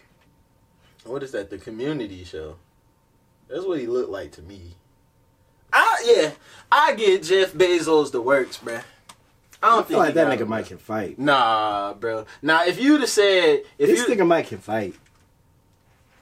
what is that? The Community show. That's what he looked like to me. I yeah, I get Jeff Bezos the works, bruh. I
I
don't
feel
think
like that nigga
him,
Mike can fight.
Nah, bro. Now if you'd have said if
This
you
nigga Mike can fight.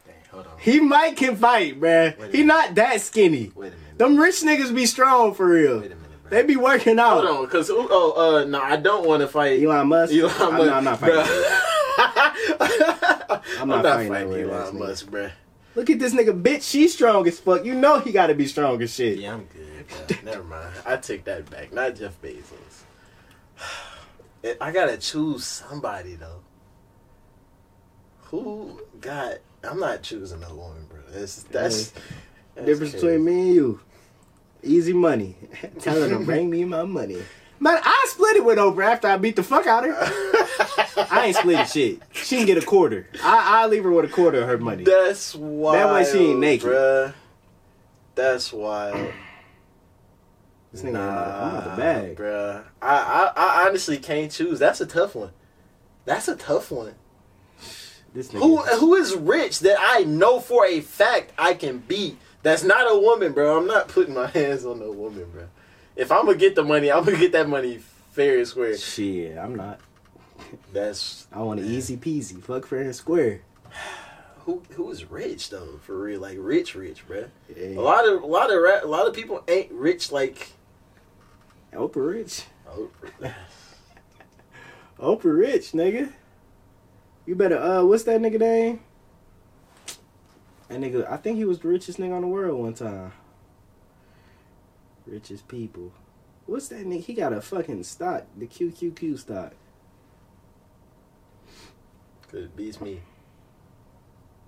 Dang, hold on.
He might can fight, bruh. He not that skinny.
Wait a minute.
Them rich niggas be strong for real.
Wait a minute, bro.
They be working out.
Hold on, cause oh uh no, I don't want to fight
Elon Musk.
Elon
I'm,
Musk.
not, I'm not fighting.
Bruh. [laughs]
I'm not fighting weird
Elon. Musk, bro.
Look at this nigga, bitch. She's strong as fuck. You know he gotta be strong as shit.
Yeah, I'm good. Never mind. I take that back. Not Jeff Bezos. I gotta choose somebody though. Who got? I'm not choosing no woman, bro. That's that's, mm. that's
Difference
crazy.
between me and you. Easy money. [laughs] Tell her to bring me my money. Man, I split it with Oprah after I beat the fuck out of her. [laughs] I ain't split shit. She can get a quarter. I I leave her with a quarter of her money.
That's wild.
That way she ain't naked.
Bruh. That's wild.
This nigga, I'm out the bag.
bruh. I, I I honestly can't choose. That's a tough one. That's a tough one.
This nigga.
Who who is rich that I know for a fact I can beat? That's not a woman, bro. I'm not putting my [laughs] hands on no woman, bro. If I'm gonna get the money, I'm gonna get that money fair and square.
Shit, I'm not.
That's
I want an easy peasy. Fuck fair and square. [sighs]
who who is rich though, for real, like rich, rich, bro.
Yeah.
A lot of a lot of a lot of people ain't rich like.
Oprah rich.
Oh,
Oprah rich, nigga. You better uh what's that nigga name? That nigga I think he was the richest nigga on the world one time. Richest people. What's that nigga? He got a fucking stock, the QQQ stock.
Cause it beats me.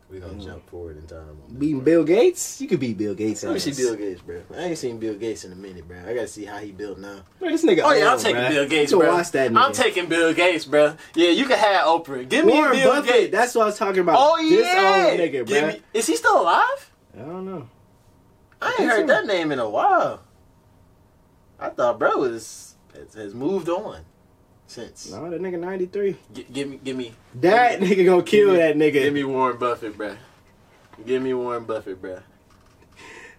We gonna
Mm.
jump forward in time. on
Beating
part.
Bill Gates? You could beat Bill Gates.
Let me see. Bill Gates, bro. I ain't seen Bill Gates in a minute, bro. I gotta see how he built now.
Bro, this nigga
Oh yeah, I'm taking
bruh.
Bill Gates,
You
bro.
watch that nigga.
I'm taking Bill Gates, bro. Yeah, you can have Oprah. Give me
Warren
Bill
Buffett.
Gates.
That's what I was talking about.
oh yeah, This
old nigga,
Give
bro.
me- Is he still alive?
I don't know.
I ain't heard
so.
that name in a while. I thought bro was has, has moved on since.
No, that nigga 93.
G- give me, give me,
That nigga gonna kill
me-
that nigga.
give me Warren Buffett, bruh. Give me Warren Buffett, bruh.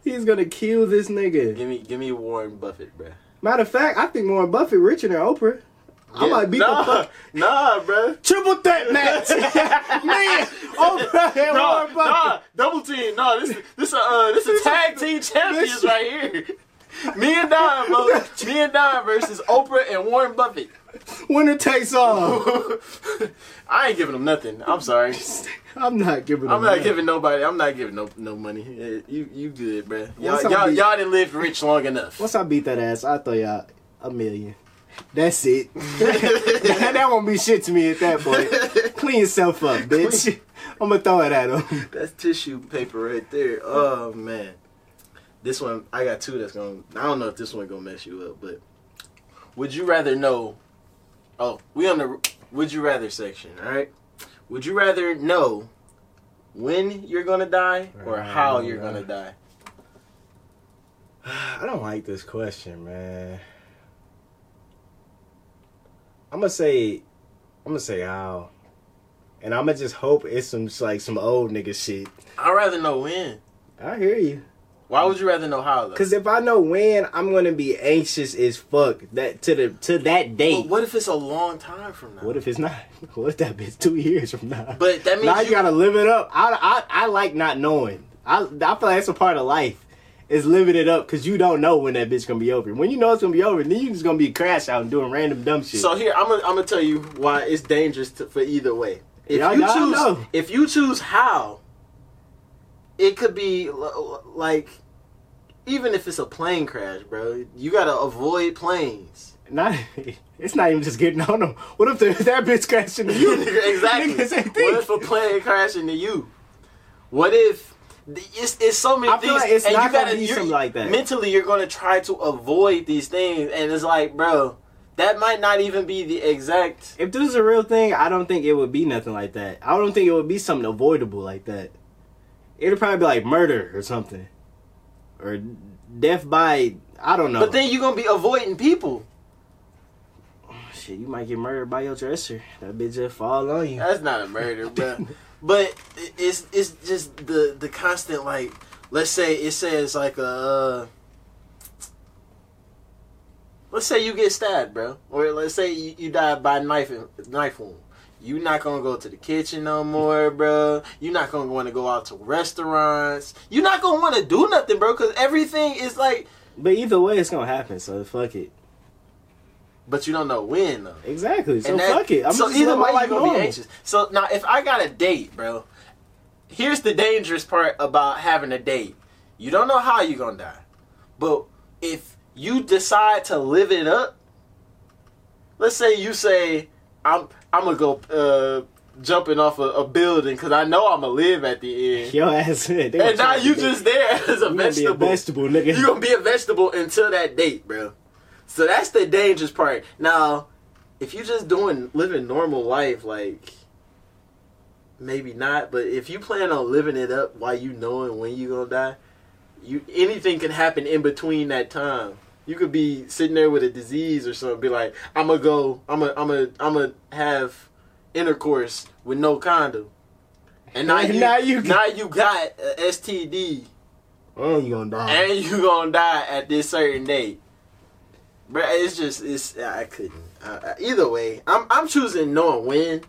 He's gonna kill this nigga.
Give me, give me Warren Buffett, bruh.
Matter of fact, I think Warren Buffett richer than Oprah. I might beat
nah,
the fuck. [laughs]
Nah, bro.
Triple threat match. [laughs] Man, Oprah and
Nah,
Warren Buffett.
nah, double team. Nah, this this a uh, this a tag team champions right here. Me and Don, bro. [laughs] Me and Don versus Oprah and Warren Buffett.
Winner takes all. [laughs]
I ain't giving them nothing. I'm sorry.
I'm not giving.
I'm not
that.
giving nobody. I'm not giving no no money. Yeah, You you good, bro? Y'all y'all,
beat-
y'all didn't live rich long enough.
Once I beat that ass, I throw y'all a million. That's it. [laughs] that, that won't be shit to me at that point. Clean yourself up, bitch. I'm gonna throw it at him.
That's tissue paper right there. Oh man, this one I got two that's gonna. I don't know if this one gonna mess you up, but would you rather know? Oh, we on the would you rather section. All right. Would you rather know when you're gonna die or
Right,
how you're gonna die? [sighs]
I don't like this question, man. I'm gonna say, I'm gonna say how, and I'm gonna just hope it's some like some old nigga shit.
I'd rather know when.
I hear you.
Why would you rather know how though?
Cause if I know when, I'm gonna be anxious as fuck that to the to that date.
But what if it's a long time from now?
What if it's not? [laughs] What if that bitch two years from now?
But that means
now you,
you-
gotta live it up. I, I I like not knowing. I I feel like that's a part of life. Is living it up because you don't know when that bitch gonna be over. When you know it's gonna be over, then you just gonna be crash out and doing random dumb shit.
So here, I'm gonna I'm gonna tell you why it's dangerous to, for either way. If
Y'all-
you
y'all
choose,
know.
if you choose how, it could be like, even if it's a plane crash, bro, you gotta avoid planes.
not [laughs] it's not even just getting on them. What if the, [laughs] that bitch crashed into you? [laughs]
exactly. What if a plane crash into you? What if? It's, it's so many
I
things,
like it's
and
not
you gotta
be something like that.
Mentally, you're gonna try to avoid these things, and it's like, bro, that might not even be the exact.
If this is a real thing, I don't think it would be nothing like that. I don't think it would be something avoidable like that. It'd probably be like murder or something, or death by I don't know.
But then you're gonna be avoiding people.
Shit, you might get murdered by your dresser. That bitch just fall on you.
That's not a murder, bro. [laughs] but it's it's just the the constant like. Let's say it says like a. Uh, let's say you get stabbed, bro, or let's say you, you die by knife knife wound. You not gonna go to the kitchen no more, bro. You're not gonna want to go out to restaurants. You're not gonna want to do nothing, bro, because everything is like.
But either way, it's gonna happen. So fuck it.
But you don't know when though.
Exactly. So
that-
fuck it. I'm
so
just
either
my
way,
life
you're gonna
normal.
be anxious. So now, if I got a date, bro, here's the dangerous part about having a date. You don't know how you're gonna die, but if you decide to live it up, let's say you say, "I'm I'm gonna go uh, jumping off a, a building because I know I'm gonna live at the end,"
Your ass.
And now you
to-
just there [laughs] as a
you gonna be a
vegetable.
vegetable, nigga.
You're gonna be a vegetable until that date, bro. So that's the dangerous part. Now, if you just doing living normal life, like maybe not, but if you plan on living it up while you knowing when you gonna die, you anything can happen in between that time. You could be sitting there with a disease or something, be like, I'm gonna go, I'm gonna, I'm gonna, I'm gonna have intercourse with no condom, and now [laughs] you,
now you-
now you got a STD
and you gonna die.
and you gonna die at this certain date. Bro, it's just it's I couldn't. I, either way, I'm I'm choosing knowing when,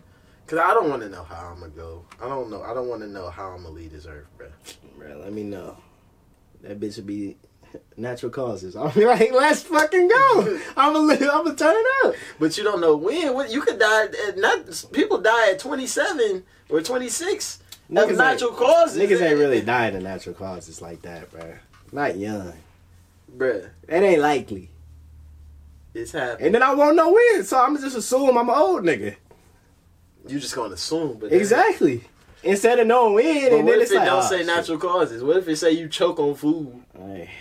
cause I don't want to know how I'm gonna go. I don't know. I don't want to know how I'm gonna leave this earth, bro.
Bro, let me know. That bitch would be natural causes. [laughs] Be like, let's fucking go. I'm gonna live. I'm gonna turn it up.
But you don't know when. What you could die. At, not people die at 27 or 26 of natural causes.
Niggas ain't eh. really dying of natural causes like that, bro. Not young.
Bruh,
That ain't likely.
it's happening.
And then I won't know when, so I'm just assume I'm an old nigga.
You just gonna assume, but
Exactly. Instead of knowing when,
But
and
what
then
if
it's
it
like,
don't
oh,
say
shit.
natural causes? What if it say you choke on food?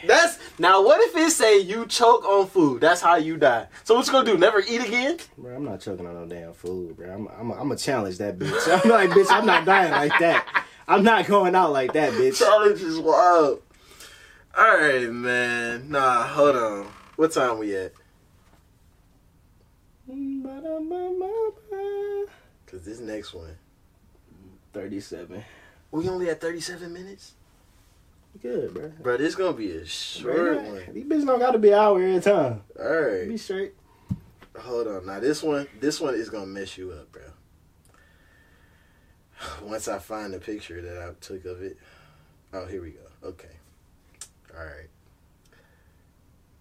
That's now. What if it say you choke on food? That's how you die. So what you gonna do? Never eat again?
Bro, I'm not choking on no damn food, bro. I'm, I'm, I'm gonna challenge that bitch. [laughs] I'm like, bitch, I'm not dying like that. I'm not going out like that, bitch.
Challenge is wild. All right, man. Nah, hold on. What time we at? Cause this next one,
Thirty-seven.
we only at thirty-seven minutes,
Good, bro.
bro. This gonna be a short one.
These bitches don't gotta be out every time.
All right.
Be straight.
Hold on. Now this one, this one is gonna mess you up, bro. [sighs] Once I find the picture that I took of it. Oh, here we go. Okay. All right.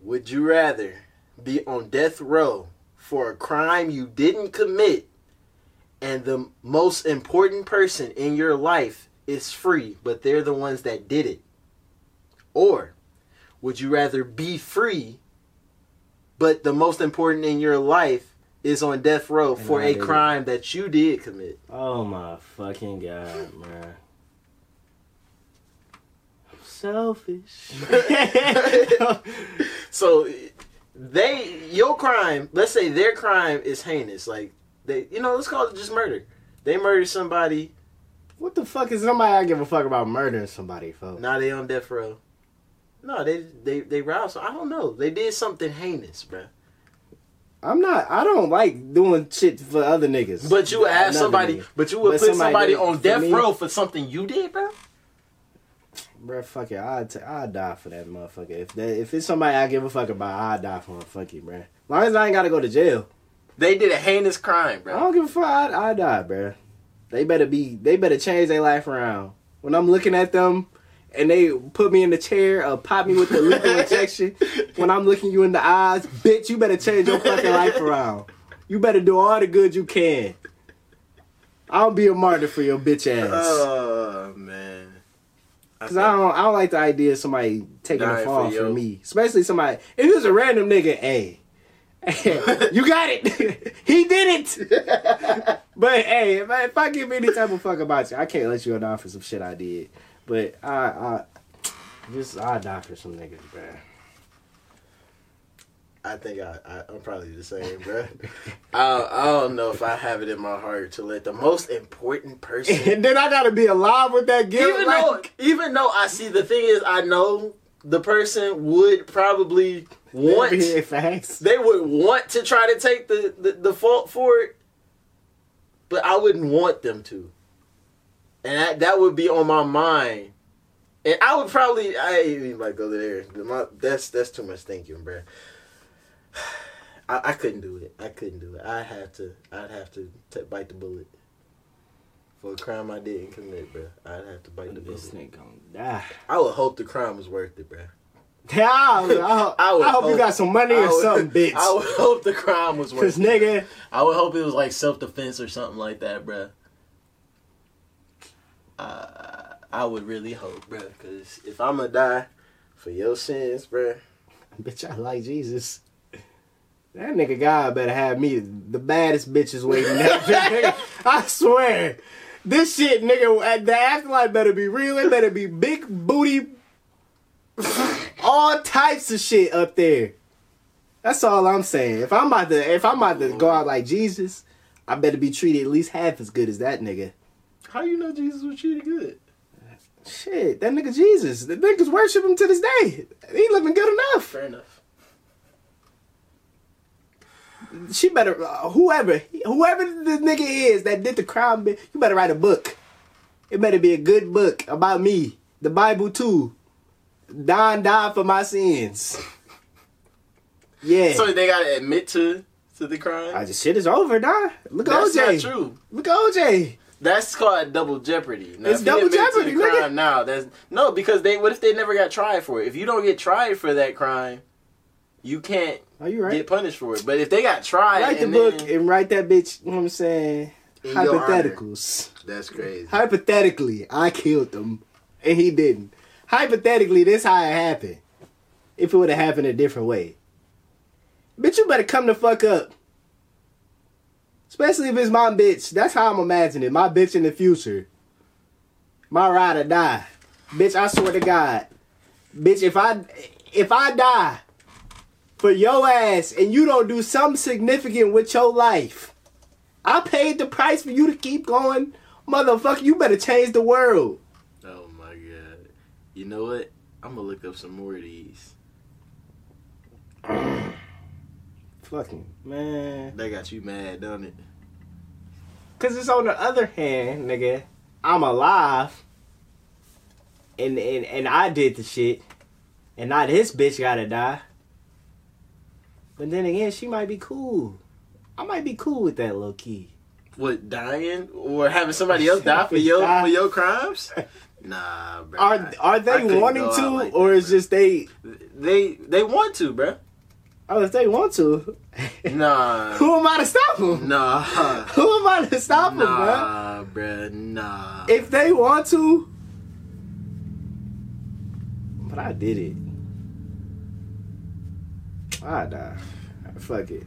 Would you rather be on death row for a crime you didn't commit and the most important person in your life is free, but they're the ones that did it? Or would you rather be free but the most important in your life is on death row
And
for
I
a
it.
crime that you did commit.
Oh my fucking god, man. I'm selfish. [laughs]
So they your crime, let's say their crime is heinous, like they you know, let's call it just murder. They murdered somebody,
what the fuck is somebody I give a fuck about murdering somebody, folks?
now they on death row. No, they they they robbed. So I don't know. They did something heinous, bro.
I'm not. I don't like doing shit for other niggas.
But you
Another
somebody,
nigga.
but you would
But
put
somebody
somebody on death
me.
row for something you did, bro.
Bro, fuck it. I'd, t- I'd die for that motherfucker. If that, if it's somebody I give a fuck about, I'd die for him. Fuck it, bruh. As long as I ain't gotta go to jail.
They did a heinous crime, bro.
I don't give a fuck. I'd, I'd die, bro. They better be. They better change their life around. When I'm looking at them, and they put me in the chair or pop me with the lethal [laughs] injection. When I'm looking you in the eyes, bitch, you better change your fucking life around. You better do all the good you can. I'll be a martyr for your bitch ass.
Oh man.
Cause I don't, I don't like the idea of somebody taking a fall
for
for, me, especially somebody. If it was a random nigga, hey, [laughs] you got it. [laughs] he did it. [laughs] but hey, if I, if I give any type of fuck about you, I can't let you go down for some shit I did. But I, I just I die for some niggas, bruh.
I think I, I I'm probably the same, bro. I I don't know if I have it in my heart to let the most important person,
and then I gotta be alive with that guilt.
even
like-
though even though I see the thing is I know the person would probably want they would want to try to take the, the the fault for it, but I wouldn't want them to, and that that would be on my mind. And I would probably I ain't even like go there. My, that's that's too much thinking, bruh. [sighs] I, I couldn't do it. I couldn't do it. I have to. I'd have to t- bite the bullet for a crime I didn't commit, bro. I'd have to bite the
This
bullet.
nigga gonna die.
I would hope the crime was worth it, bro. [laughs]
Yeah, I, I, I,
I would
hope you got some money or
would-
something, [laughs] bitch.
I would hope the crime was
Cause
it.
nigga,
I would hope it was like self defense or something like that, bro. Uh, I would really hope, bro, because if I'm gonna die for your sins, bro, [laughs]
bitch, I like Jesus. That nigga God better have me the baddest bitches waiting there. nigga. I swear. This shit, nigga, at the afterlife better be real. It better be big booty, all types of shit up there. That's all I'm saying. If I'm about to, if I'm about to go out like Jesus, I better be treated at least half as good as that nigga.
how you know Jesus was treated good?
Shit, that nigga Jesus. The niggas worship him to this day. He living good enough.
Fair enough.
She better uh, whoever whoever the nigga is that did the crime. You better write a book. It better be a good book about me. The Bible too. Don died for my sins. Yeah.
So they gotta admit to to the crime.
I just shit is over, Don. Look at
That's
OJ.
not true.
Look at OJ.
That's called double jeopardy. Now,
It's double jeopardy,
to crime now, that's no because they. What if they never got tried for it? If you don't get tried for that crime, you can't
Are you right?
get punished for it. But if they got tried,
write the book
then-
and write that bitch. You know what I'm saying?
In your honor.
Hypotheticals.
that's crazy.
Hypothetically, I killed them and he didn't. Hypothetically, this how it happened. If it would have happened a different way, bitch, you better come the fuck up. Especially if it's my bitch. That's how I'm imagining it. My bitch in the future. My ride or die. Bitch, I swear to God. Bitch, if I if I die for your ass and you don't do something significant with your life, I paid the price for you to keep going. Motherfucker, you better change the world.
You know what? I'm gonna look up some more of these. [clears throat]
Fucking man.
That got you mad, don't it?
Cause it's on the other hand, nigga, I'm alive. And and and I did the shit. And now this bitch gotta die. But then again, she might be cool. I might be cool with that low key.
What dying or having somebody else [laughs] die for your
Die.
for your crimes? [laughs] Nah, bro.
Are are they wanting to,
like
or
that,
is just they?
they they want to, bro.
Oh, if they want to,
Nah, [laughs]
who am I to stop them?
nah, [laughs]
Who am I to stop them, bro?
nah, bro. Nah.
If they want to, but I did it. I die. Fuck it.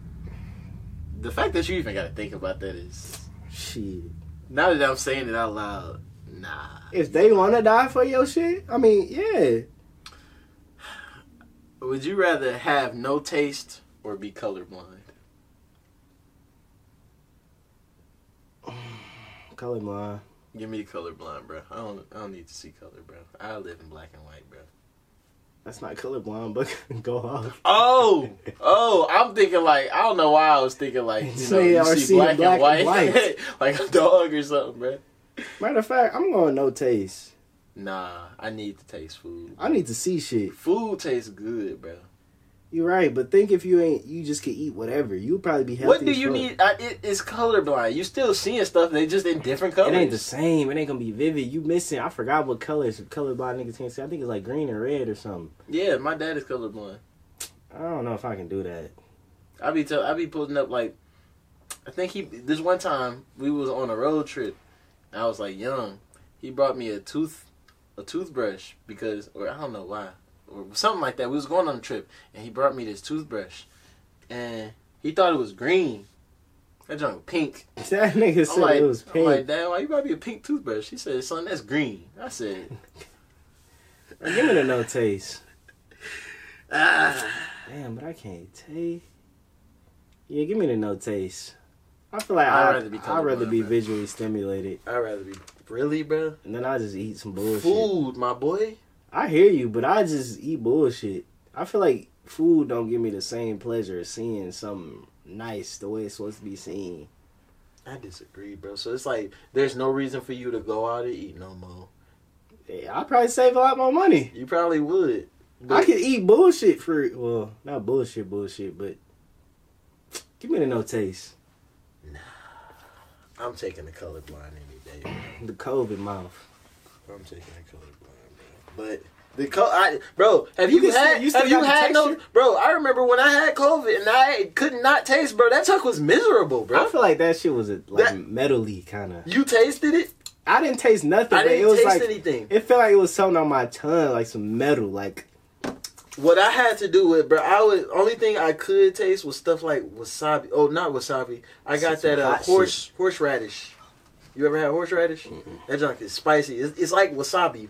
the fact that you even got to think about that is
Shit.
now that I'm saying it out loud. Nah.
If they want to die for your shit, I mean, yeah.
Would you rather have no taste or be colorblind? [sighs]
Colorblind.
Give me colorblind, bro. I don't. I don't need to see color, bro. I live in black and white, bro.
That's not colorblind, but [laughs] go off.
Oh, [laughs] oh! I'm thinking like I don't know why I was thinking like you know you see black,
black
and white,
and white. [laughs]
like a dog or something, bro.
Matter of fact, I'm going no taste.
Nah, I need to taste food.
I need to see shit.
Food tastes good, bro.
You're right, but think if you ain't, you just can eat whatever. You'll probably be healthy.
What do you need? I, it, it's colorblind. You still seeing stuff. They just in different colors.
It ain't the same. It ain't gonna be vivid. You missing. I forgot what colors colorblind niggas can see. I think it's like green and red or something.
Yeah, my dad is colorblind.
I don't know if I can do that.
I be tell, I be putting up like, I think he this one time we was on a road trip. I was like young. He brought me a tooth, a toothbrush because, or I don't know why, or something like that. We was going on a trip and he brought me this toothbrush, and he thought it was green. That junk was pink. [laughs]
That nigga
I'm
said
like,
it was pink.
I'm like. Dad, why you brought me a pink toothbrush? He said, son, that's green. I said, [laughs]
Give me the no taste. [laughs]
ah.
Damn, but I can't taste. Yeah, give me the no taste. I feel like
I'd
I'd,
rather be
I'd rather be
bro.
visually stimulated,
I'd rather be really, bro.
and then I just eat some bullshit.
Food, my boy.
I hear you, but I just eat bullshit. I feel like food don't give me the same pleasure as seeing something nice the way it's supposed to be seen.
I disagree, bro. So it's like there's no reason for you to go out and eat no more.
Yeah, I probably save a lot more money.
You probably would.
I could eat bullshit for well, not bullshit, bullshit, but Give me the no taste.
I'm taking the colorblind any day. Bro. [laughs]
The COVID mouth.
I'm taking the colorblind, bro. But the co- I, bro, have you,
You
had
still- you
have you had no bro? I remember when I had COVID and I could not taste, bro. That tuck was miserable, bro.
I feel like that shit was a, like
That-
metally kind of.
you tasted it?
I didn't taste nothing.
I didn't
it was
taste
like
anything.
it felt like it was something on my tongue, like some metal. Like
What I had to do with, bro, I was only thing I could taste was stuff like wasabi. Oh, not wasabi. I got that uh, horse horseradish. You ever had horseradish? That junk is spicy. It's, it's like wasabi,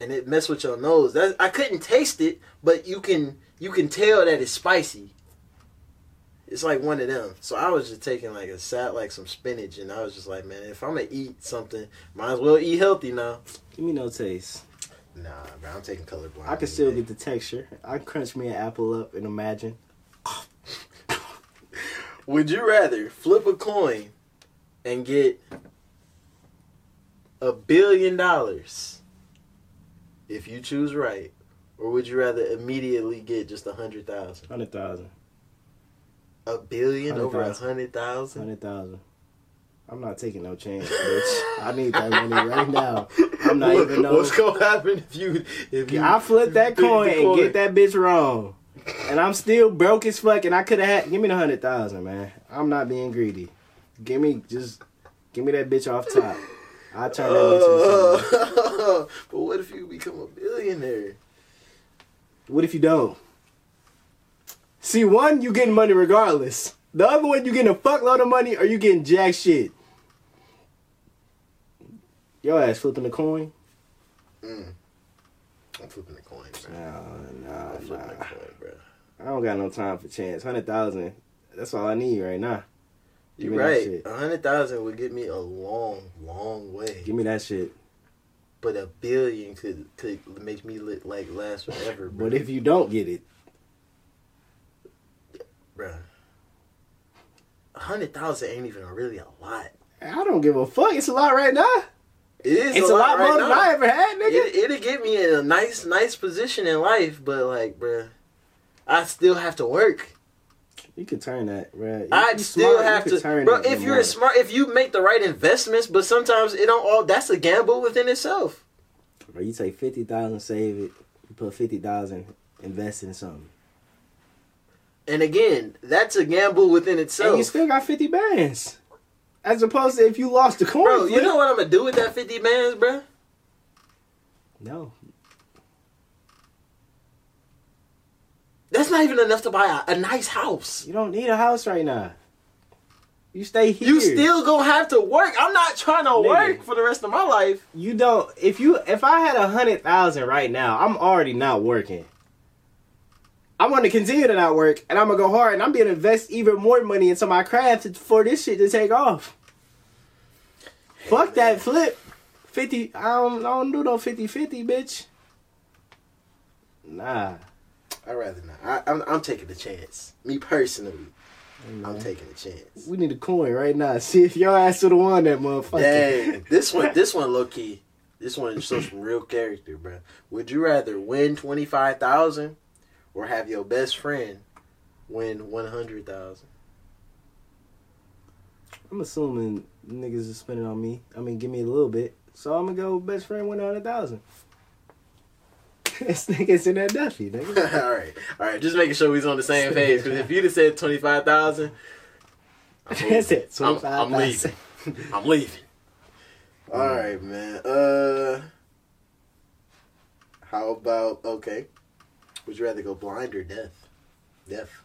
and it mess with your nose. That I couldn't taste it, but you can you can tell that it's spicy. It's like one of them. So I was just taking like a sat like some spinach, and I was just like, man, if I'm gonna eat something, might as well eat healthy now.
give me no taste.
Nah, bro, I'm taking colorblind.
I can still get the texture. I crunch me an apple up and imagine. [laughs]
Would you rather flip a coin and get a billion dollars if you choose right, or would you rather immediately get just a hundred thousand?
Hundred thousand.
A billion over a
100,000.
hundred thousand?
Hundred thousand. I'm not taking no chance, bitch. I need that money right now. I'm not even know.
What's gonna happen if you if you?
I flip that coin and get that bitch wrong. And I'm still broke as fuck and I could have had give me the hundred thousand, man. I'm not being greedy. Give me just give me that bitch off top. I turn that bitch into.
Uh, [laughs] but what if you become a billionaire?
What if you don't? See, one, you getting money regardless. The other one, you getting a fuckload of money or you getting jack shit. Your ass flipping the coin?
Mm. I'm flipping the coin, bro. I'm flipping the
nah.
coin, bro.
I don't got no time for chance. Hundred thousand. That's all I need right now. Give
You're right. A hundred thousand would get me a long, long way.
Give me that shit.
But a billion could could make me lit like last forever. Bro.
But if you don't get it,
Bruh. A hundred thousand ain't even really a lot.
I don't give a fuck. It's a lot right now.
It is
It's a lot,
right
more than. I ever had, nigga.
It, it'll get me in a nice, nice position in life, but like, bruh, I still have to work.
you could turn that, bro.
I'd still have to, bro. If you're smart, if you make the right investments, but sometimes it don't all. That's a gamble within itself.
bro, you take fifty thousand, save it. You put fifty thousand, invest in something,
And again, that's a gamble within itself.
and you still got fifty bands. As opposed to if you lost the coin,
Bro, you
flip.
know what I'm gonna do with that 50 bands, bro?
no,
That's not even enough to buy a, a nice house.
you don't need a house right now. You stay here.
You still gonna have to work. I'm not trying to
Nigga.
work for the rest of my life.
You don't. If you, if I had a hundred thousand right now, I'm already not working. I'm gonna continue to not work, and I'm gonna go hard, and I'm gonna invest even more money into my craft for this shit to take off. Fuck that flip. Fifty. I don't. I don't do no 50-50, bitch. Nah.
I'd rather not. I, I'm, I'm taking the chance. Me personally, I'm taking the chance.
We need a coin right now. [laughs] See if your ass would have won that motherfucker.
Dang, [laughs] this one, this one, low key. This one shows some real character, bro. Would you rather win twenty five thousand or have your best friend win one hundred thousand?
I'm assuming niggas is spending on me. I mean, give me a little bit. So I'm gonna go best friend a hundred thousand. [laughs] this nigga's in that Duffy, nigga. [laughs]
all right, all right. Just making sure we was on the same [laughs] page. Because if you'd have said twenty five thousand,
That's it.
I'm,
Twenty-five
I'm leaving. I'm leaving. All right, man. Uh, how about okay? Would you rather go blind or deaf? Deaf.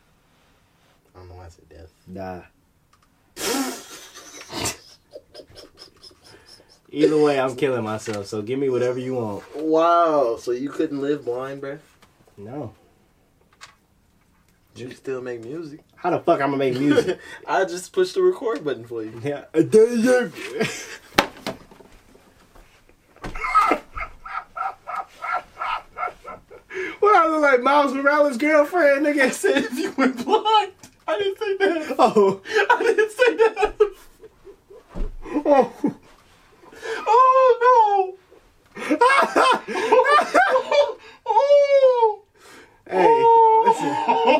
I don't know why I said deaf.
Nah. Either way, I'm killing myself. So give me whatever you want.
Wow. So you couldn't live blind, bruh?
No.
You still make music.
How the fuck I'm gonna make music? [laughs]
I just pushed the record button for you.
yeah. I. [laughs] What I look like Miles Morales' girlfriend, nigga said if you went blind.
I didn't say that.
Oh.
I didn't say that.
Oh.
Oh no!
Hey, listen.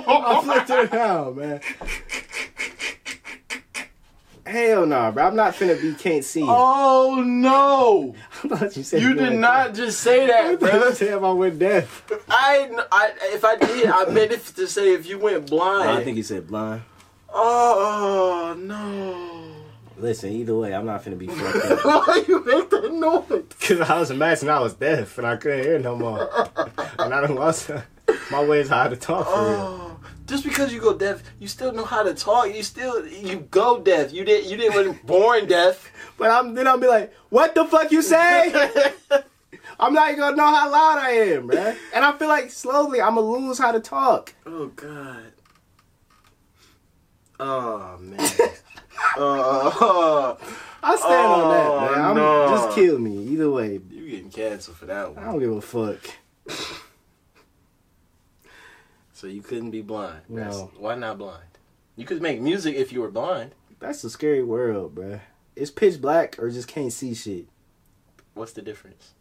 I flipped it around, man. Hell no, bro. I'm not finna be can't see.
Oh no! [laughs]
I thought you said
You did
went
not
deaf.
just say that, [laughs]
thought
bro.
you said if I went deaf.
I, I, if I did, I meant it to say if you went blind.
I think he said blind.
Oh no!
Listen, either way, I'm not finna be [laughs] fucked up.
Why you make that noise?
Cause I was imagining I was deaf and I couldn't hear no more. [laughs] and I don't want to. My way is how to talk for real.
Oh, just because you go deaf, you still know how to talk. You still you go deaf. You didn't you didn't born deaf. [laughs]
But I'm then I'll be like, what the fuck you say? I'm not gonna know how loud I am, man. And I feel like slowly I'm gonna lose how to talk.
oh God. Oh man. Oh, [laughs]
I stand on that,
Oh,
man. I'm,
no.
Just kill me. Either way.
you getting canceled for that
I don't give a fuck. [laughs]
So you couldn't be blind.
No.
That's- Why not blind? You could make music if you were blind.
That's a scary world, bruh. It's pitch black or just can't see shit.
What's the difference?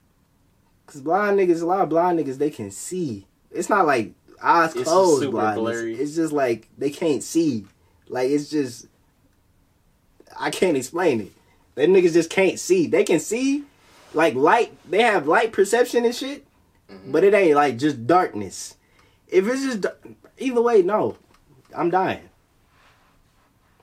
Cause blind niggas, a lot of blind niggas, they can see. It's not like eyes
It's
closed blindness.
blurry.
It's just like they can't see. Like it's just, I can't explain it. They niggas just can't see. They can see, like light. They have light perception and shit,
Mhm.
but it ain't like just darkness. If it's just either way, no, I'm dying.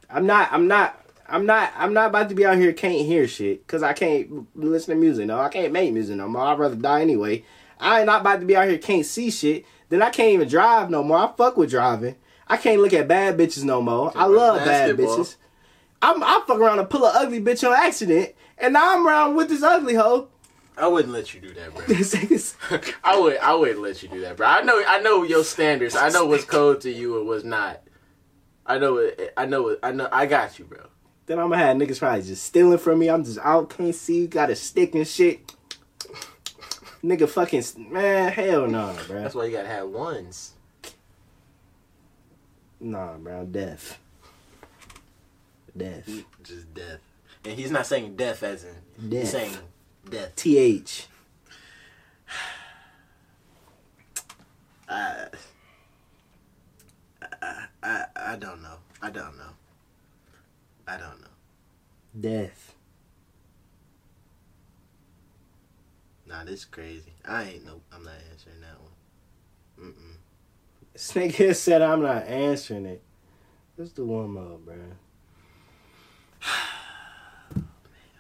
I'm not. I'm not. I'm not. I'm not about to be out here can't hear shit because I can't listen to music. No, I can't make music no more. I'd rather die anyway. I ain't not about to be out here can't see shit. Then I can't even drive no more. I fuck with driving. I can't look at bad bitches no more. I love bad bitches. I'm I fuck around and pull an ugly bitch on accident, and now I'm around with this ugly hoe.
I wouldn't let you do that, bro. [laughs] I would I wouldn't let you do that, bro. I know I know your standards. I know what's code to you and what's not. I know it. I know it. I know. I got you, bro.
then I'm gonna have niggas probably just stealing from me. I'm just out, can't see, got a stick and shit. Nigga fucking man, hell no, bro.
That's why you gotta have ones.
Nah, bro, I'm deaf. Deaf.
Just death. And he's not saying death as in
Deaf.
he's saying death.
TH.
I, I I I don't know. I don't know. I don't know.
Death.
Nah, this is crazy. I ain't no. I'm not answering that one. Mm-mm.
This [laughs] said I'm not answering it. Let's do one more, bro. [sighs]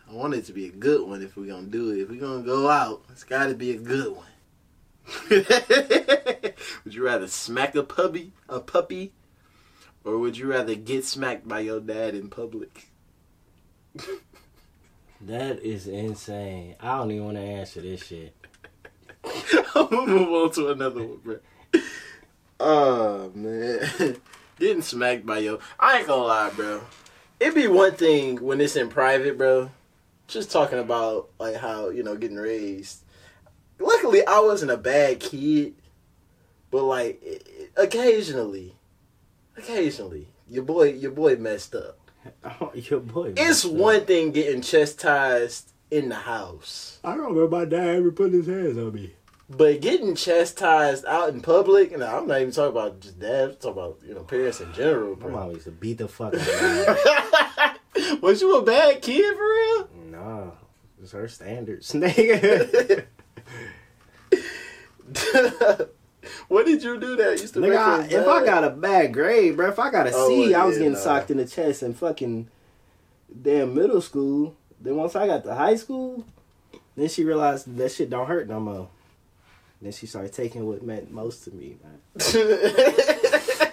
I want it to be a good one if we're gonna do it. If we're gonna go out, it's gotta be a good one. [laughs] would you rather smack a puppy a puppy? Or would you rather get smacked by your dad in public? [laughs]
That is insane. I don't even want to answer this shit. [laughs]
I'm gonna move on to another one, bro. Oh man. Getting smacked by your I ain't gonna lie, bro. It'd be one thing when it's in private, bro. Just talking about like how, you know, getting raised. Luckily I wasn't a bad kid. But like occasionally occasionally your boy your boy messed up. [laughs]
Oh, your boy.
It's
messed up.
one thing getting chastised in the house.
I don't remember my dad ever put his hands on me.
But getting chastised out in public, and I'm not even talking about just dad, I'm talking about, you know, parents in general,
My
bro.
mom used to beat the fuck out of me. [laughs]
Was you a bad kid for real?
nah, it's her standards, [laughs] nigga. [laughs]
what did you do that used to
Nigga, I, if I got a bad grade, bro, if I got a
Oh,
C, I was getting
nah.
socked in the chest in fucking damn middle school. Then once I got to high school, then she realized that shit don't hurt no more. Then she started taking what meant most to me, man. [laughs]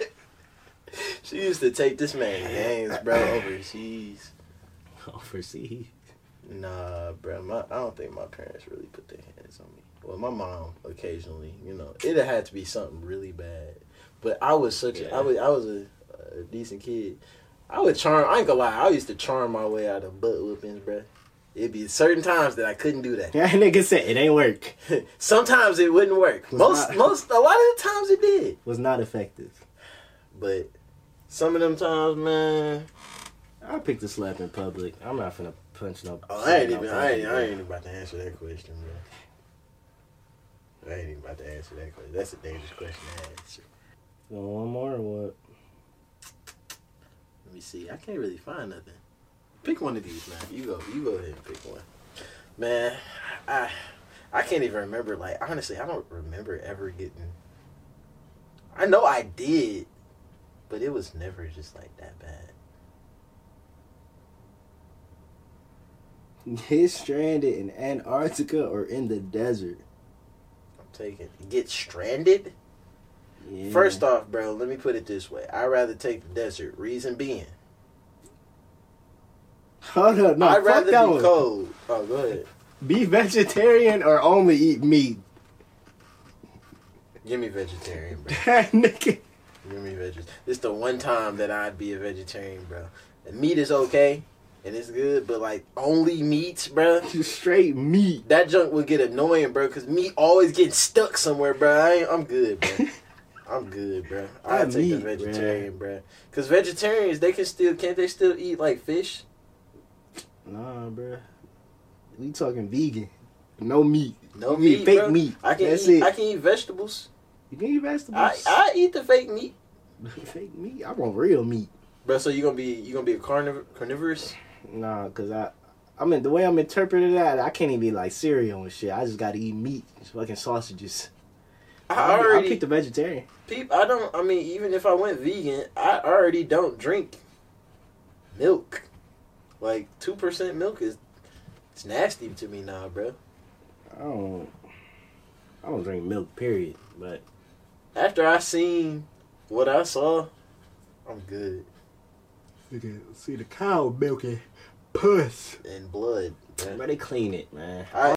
she used to take this man games, bro, overseas. [laughs]
Overseas.
Nah, bro, my, I don't think my parents really put their hands on me. Well, my mom occasionally, you know, it had to be something really bad. But I was such a,
Yeah.
I was, I was a, a decent kid. I would charm. I ain't gonna lie. I used to charm my way out of butt whoopings, bro. It'd be certain times that I couldn't do that.
Yeah, [laughs] nigga said it ain't work. [laughs]
Sometimes it wouldn't work.
Was
Most,
not-
most, a lot of the times it did.
Was not effective.
But some of them times, man.
I picked a slap in public. I'm not finna punch no.
Oh, I ain't even. I ain't. I ain't even about to answer that question, bro. I ain't even about to answer that question. That's a dangerous question to answer.
You want one more or what?
Let me see. I can't really find nothing. Pick one of these, man. You go. You go ahead and pick one. Man, I I can't even remember. Like honestly, I don't remember ever getting. I know I did, but it was never just like that bad. [laughs]
Get stranded in Antarctica or in the desert.
I'm taking get stranded.
Yeah.
First off, bro, let me put it this way: I'd rather take the desert. Reason being,
hold up, no,
I'd
fuck
rather be
one.
cold. Oh, go ahead.
Be vegetarian or only eat meat.
Give me vegetarian, bro. [laughs]
Nigga.
Give me vegetarian. This the one time that I'd be a vegetarian, bro. And meat is okay and it's good, but like only meats, bro.
Just [laughs] straight meat.
That junk would get annoying, bro, because meat always getting stuck somewhere, bro. I ain't, I'm good, bro. [laughs] I'm good, bro. I take the
meat,
vegetarian, bro. Because vegetarians, they can still can't they still eat like fish?
Nah, bruh. We talking vegan. No meat.
No
You
meat,
fake
bro.
meat.
I can
That's
eat.
it.
I can eat vegetables.
You can eat vegetables.
I eat the fake meat, [laughs]
fake meat. I want real meat.
bro. So you gonna be you gonna be a carniv- carnivorous?
Nah, cause I, I mean the way I'm interpreting that, I can't even eat like cereal and shit. I just gotta eat meat, fucking sausages.
I
I'll
already
pick the vegetarian.
Peep, I don't. I mean, even if I went vegan, I already don't drink milk. Like two percent milk is it's nasty to me now, bro.
I don't, I don't drink milk. Period. But
After I seen what I saw, I'm good.
You can see the cow milking puss.
And blood. bruh.
But they clean it, man.
I,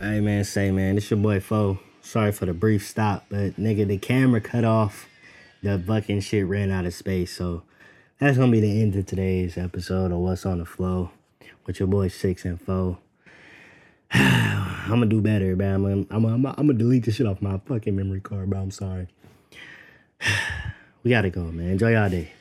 Hey man, say man, this your boy Fo. Sorry for the brief stop, but nigga, the camera cut off. The fucking shit ran out of space, so that's gonna be the end of today's episode of What's on the Flo with your boy Six and Foe. [sighs] I'm gonna do better, man. I'm gonna, I'm, gonna, I'm gonna delete this shit off my fucking memory card, bro. I'm sorry. [sighs] we gotta go, man. Enjoy y'all day.